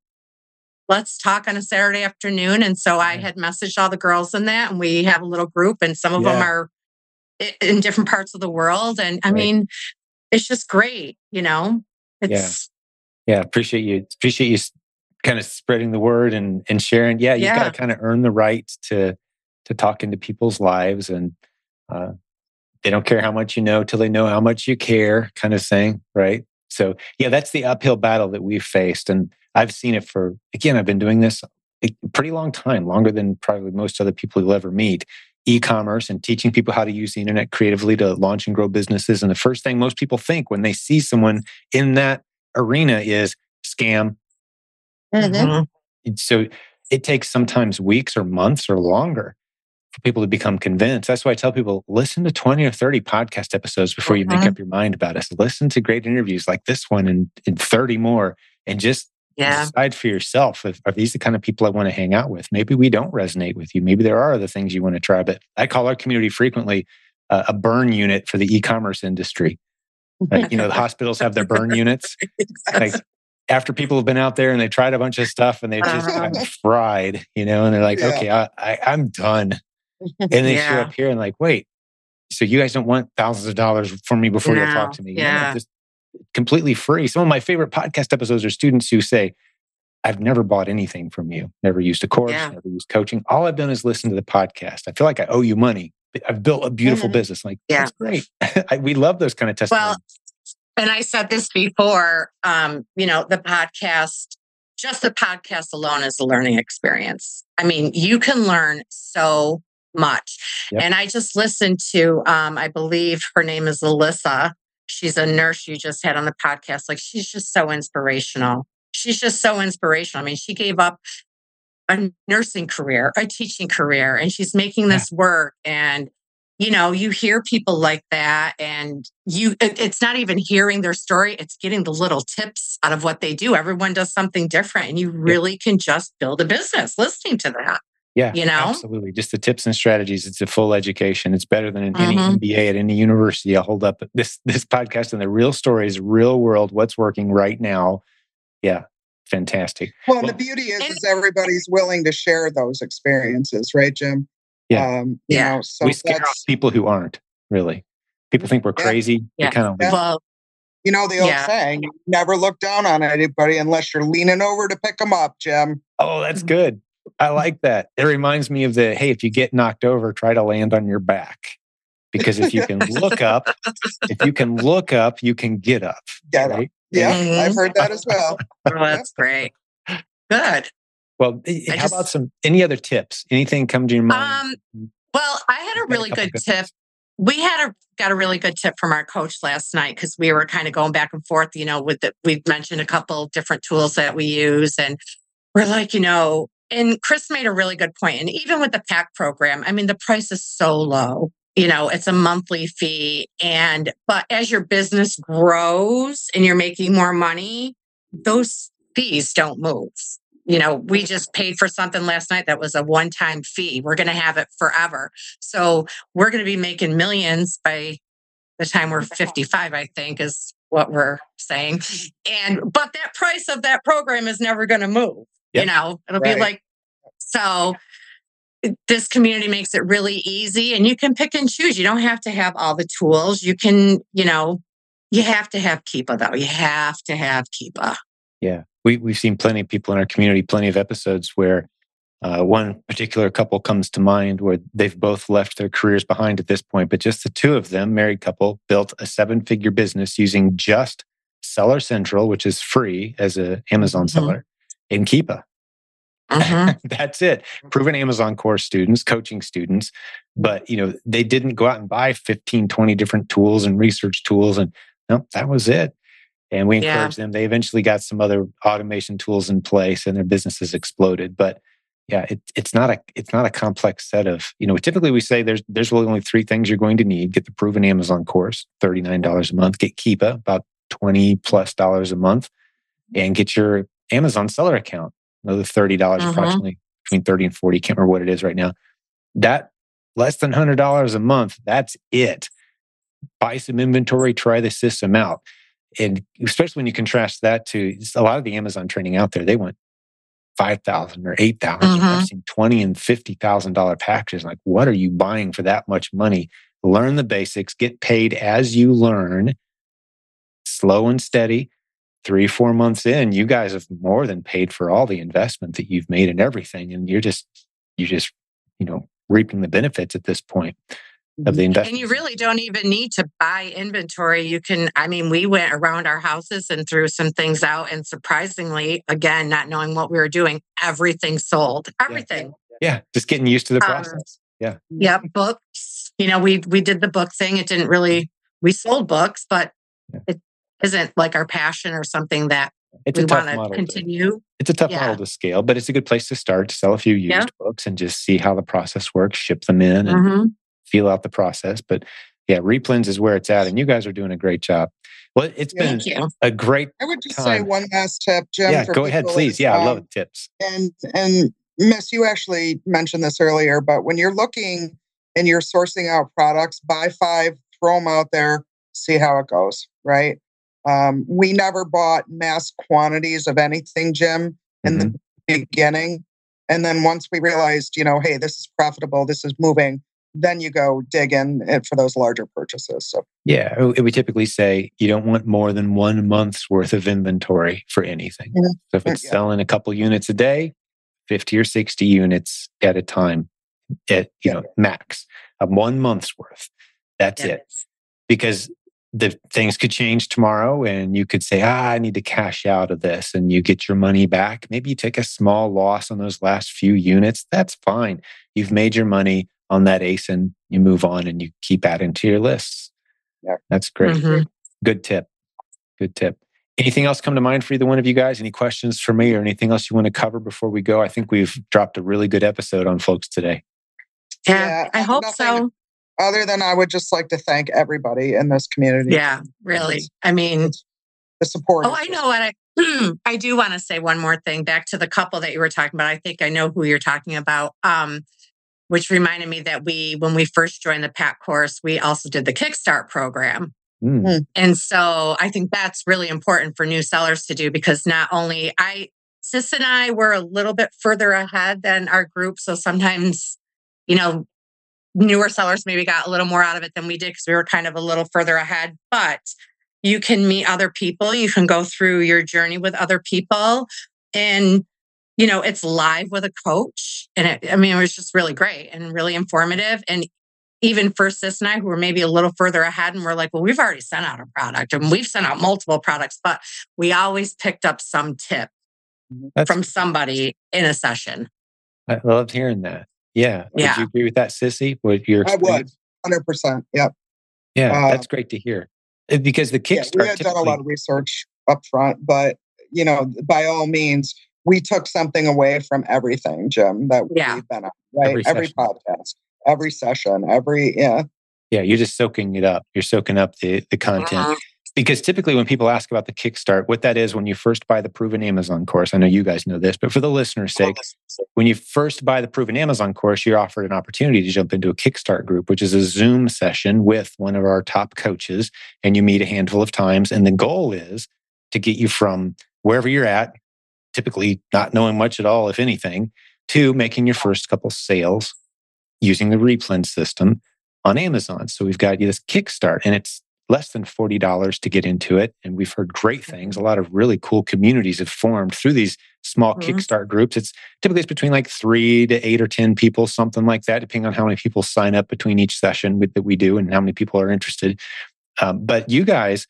let's talk on a Saturday afternoon. And so I had messaged all the girls in that, and we have a little group, and some of yeah. them are in different parts of the world. And I right. mean, it's just great, you know. It's yeah, yeah. Appreciate you. Appreciate you kind of spreading the word and and sharing. Yeah, you yeah. got to kind of earn the right to to talk into people's lives, and uh, they don't care how much you know till they know how much you care, kind of thing, right? So yeah, that's the uphill battle that we've faced, and I've seen it for, again, I've been doing this a pretty long time, longer than probably most other people you'll ever meet. E commerce and teaching people how to use the internet creatively to launch and grow businesses. And the first thing most people think when they see someone in that arena is scam. Mm-hmm. mm-hmm. So it takes sometimes weeks or months or longer for people to become convinced. That's why I tell people listen to 20 or 30 podcast episodes before you make mm-hmm. up your mind about us. Listen to great interviews like this one and, and 30 more and just yeah. decide for yourself if are these the kind of people I want to hang out with. Maybe we don't resonate with you. Maybe there are other things you want to try. But I call our community frequently uh, a burn unit for the e-commerce industry. Like, you know, the hospitals have their burn units. Like after people have been out there and they tried a bunch of stuff and they've just uh-huh. fried, you know, and they're like, yeah. okay, I, I, am done. And they yeah. show up here and like, wait, so you guys don't want thousands of dollars from me before no. you talk to me? Yeah. You know, just completely free. Some of my favorite podcast episodes are students who say, I've never bought anything from you, never used a course, yeah. never used coaching. All I've done is listen to the podcast. I feel like I owe you money. I've built a beautiful mm-hmm. business. Like, yeah. that's great. I, we love those kind of testimonies. Well, and I said this before, um, you know, the podcast, just the podcast alone is a learning experience. I mean, you can learn so much. Yep. And I just listened to, um, I believe her name is Alyssa She's a nurse you just had on the podcast. Like she's just so inspirational. She's just so inspirational. I mean, she gave up a nursing career, a teaching career, and she's making this yeah. work. And you know, you hear people like that, and you it, it's not even hearing their story, it's getting the little tips out of what they do. Everyone does something different, and you really yeah. can just build a business listening to that. Yeah, you know, absolutely. Just the tips and strategies. It's a full education. It's better than in mm-hmm. any MBA at any university. I'll hold up this this podcast and the real stories, real world, what's working right now. Yeah, fantastic. Well, well the beauty is, is everybody's willing to share those experiences, right, Jim? Yeah, um, yeah. Know, so we scare off people who aren't really. People think we're crazy. Yeah, kind of yeah. well, you know the old yeah. saying: "Never look down on anybody unless you're leaning over to pick them up." Jim. Oh, that's good. I like that. It reminds me of the hey, if you get knocked over, try to land on your back. Because if you can look up, if you can look up, you can get up. Get right? up. Yeah, mm-hmm. I've heard that as well. oh, that's great. Good. Well, I how just, about some any other tips? Anything come to your mind? Um, well, I had a really good, good tip. We had a got a really good tip from our coach last night because we were kind of going back and forth. You know, with the, we've mentioned a couple different tools that we use, and we're like, you know, and Chris made a really good point. And even with the PAC program, I mean, the price is so low. You know, it's a monthly fee. And, but as your business grows and you're making more money, those fees don't move. You know, we just paid for something last night that was a one time fee. We're going to have it forever. So we're going to be making millions by the time we're 55, I think is what we're saying. And, but that price of that program is never going to move. Yep. You know, it'll right. be like, so this community makes it really easy and you can pick and choose. You don't have to have all the tools. You can, you know, you have to have Keepa though. You have to have Keepa. Yeah. We, we've seen plenty of people in our community, plenty of episodes where Uh, one particular couple comes to mind where they've both left their careers behind at this point, but just the two of them, married couple, built a seven figure business using just Seller Central, which is free as an Amazon mm-hmm. seller, in Keepa. Mm-hmm. That's it. Proven Amazon course students, coaching students, but you know, they didn't go out and buy 15, 20 different tools and research tools. And no, that was it. And we encouraged yeah. them. They eventually got some other automation tools in place and their businesses exploded. But yeah, it, it's not a it's not a complex set of, you know, typically we say there's there's really only three things you're going to need. Get the proven Amazon course, $39 a month, get Keepa, about 20 plus dollars a month, and get your Amazon seller account another $30 mm-hmm. approximately between 30 and 40 can't remember what it is right now. That less than $100 a month that's it. Buy some inventory try the system out. And especially when you contrast that to a lot of the amazon training out there they want 5000 or 8000 mm-hmm. i've seen 20 and 50000 dollar packages like what are you buying for that much money? Learn the basics get paid as you learn slow and steady three, four months in, you guys have more than paid for all the investment that you've made and everything. And you're just, you just, you know, reaping the benefits at this point of the investment. And you really don't even need to buy inventory. You can, I mean, we went around our houses and threw some things out. And surprisingly, again, not knowing what we were doing, everything sold. Everything. Yeah. yeah. Just getting used to the um, process. Um, yeah. Yeah. Books. You know, we we did the book thing. It didn't really we sold books, but yeah. it isn't like our passion or something that it's we want to continue. To, it's a tough yeah. model to scale, but it's a good place to start to sell a few used yeah. books and just see how the process works, ship them in and mm-hmm. feel out the process. But yeah, replens is where it's at, and you guys are doing a great job. Well, it's been a great. I would just time. say one last tip, Jim. Yeah, go ahead, please. Yeah, um, I love tips. And and Miss, you actually mentioned this earlier, but when you're looking and you're sourcing out products, buy five, throw them out there, see how it goes. Right. Um, we never bought mass quantities of anything, Jim, in mm-hmm. the beginning. And then once we realized, you know, hey, this is profitable, this is moving, then you go dig in eh, for those larger purchases. So yeah, we typically say you don't want more than one month's worth of inventory for anything. Mm-hmm. So if it's yeah. selling a couple units a day, 50 or 60 units at a time at you yeah. know max of one month's worth. That's it. Because the things could change tomorrow and you could say, ah, I need to cash out of this and you get your money back. Maybe you take a small loss on those last few units. That's fine. You've made your money on that ASIN. You move on and you keep adding to your lists. Yeah. That's great. Mm-hmm. Good tip. Good tip. Anything else come to mind for either one of you guys? Any questions for me or anything else you want to cover before we go? I think we've dropped a really good episode on folks today. Yeah, yeah I hope so other than I would just like to thank everybody in this community. Yeah, really. I mean, the support. Oh, I know what I. I do want to say one more thing back to the couple that you were talking about. I think I know who you're talking about. Um, which reminded me that we, when we first joined the PAC course, we also did the Kickstart program. Mm. And so I think that's really important for new sellers to do because not only I, Sis and I were a little bit further ahead than our group. So sometimes, you know, newer sellers maybe got a little more out of it than we did because we were kind of a little further ahead. But you can meet other people, you can go through your journey with other people. And, you know, it's live with a coach. And it, I mean, it was just really great and really informative. And even for Sis and I, who were maybe a little further ahead, and we're like, well, we've already sent out a product and we've sent out multiple products, but we always picked up some tip mm-hmm. That's, from somebody in a session. I loved hearing that. Yeah. yeah. Would you agree with that, Sissy? With your I would. 100%. Yep. Yeah. Uh, that's great to hear. Because the Kickstarter. Yeah, we had done a lot of research up front, but, you know, by all means, we took something away from everything, Jim, that yeah. we've been on, right? Every, every podcast, every session, every, yeah. Yeah. You're just soaking it up. You're soaking up the, the content. Uh-huh because typically when people ask about the kickstart what that is when you first buy the proven amazon course i know you guys know this but for the listener's sake when you first buy the proven amazon course you're offered an opportunity to jump into a kickstart group which is a zoom session with one of our top coaches and you meet a handful of times. And the goal is to get you from wherever you're at typically not knowing much at all if anything to making your first couple sales using the replen system on amazon. So we've got this kickstart and it's less than $40 to get into it. And we've heard great things. A lot of really cool communities have formed through these small mm-hmm. Kickstart groups. It's typically it's between like three to eight or 10 people, something like that, depending on how many people sign up between each session with, that we do and how many people are interested. Um, but you guys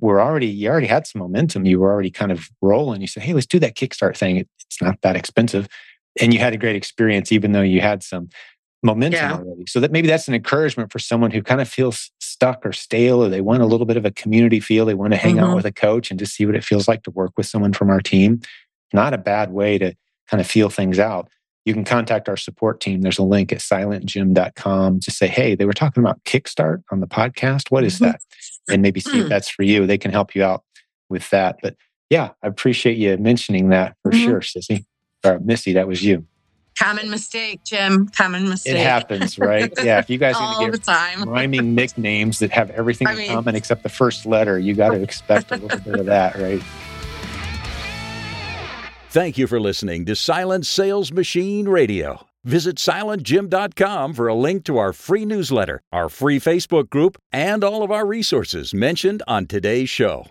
were already, you already had some momentum. You were already kind of rolling. You said, hey, let's do that Kickstart thing. It's not that expensive. And you had a great experience, even though you had some momentum yeah. already. So that maybe that's an encouragement for someone who kind of feels stuck or stale, or they want a little bit of a community feel. They want to hang mm-hmm. out with a coach and just see what it feels like to work with someone from our team. Not a bad way to kind of feel things out. You can contact our support team. There's a link at silentjim.com. Just say, hey, they were talking about Kickstart on the podcast. What is mm-hmm. that? And maybe see if mm. that's for you. They can help you out with that. But yeah, I appreciate you mentioning that for mm-hmm. sure, Sissy. Or Missy, that was you. Common mistake, Jim. Common mistake. It happens, right? Yeah. If you guys are going to get time. rhyming nicknames that have everything I in mean, common except the first letter, you got to expect a little bit of that, right? Thank you for listening to Silent Sales Machine Radio. Visit silentjim.com for a link to our free newsletter, our free Facebook group, and all of our resources mentioned on today's show.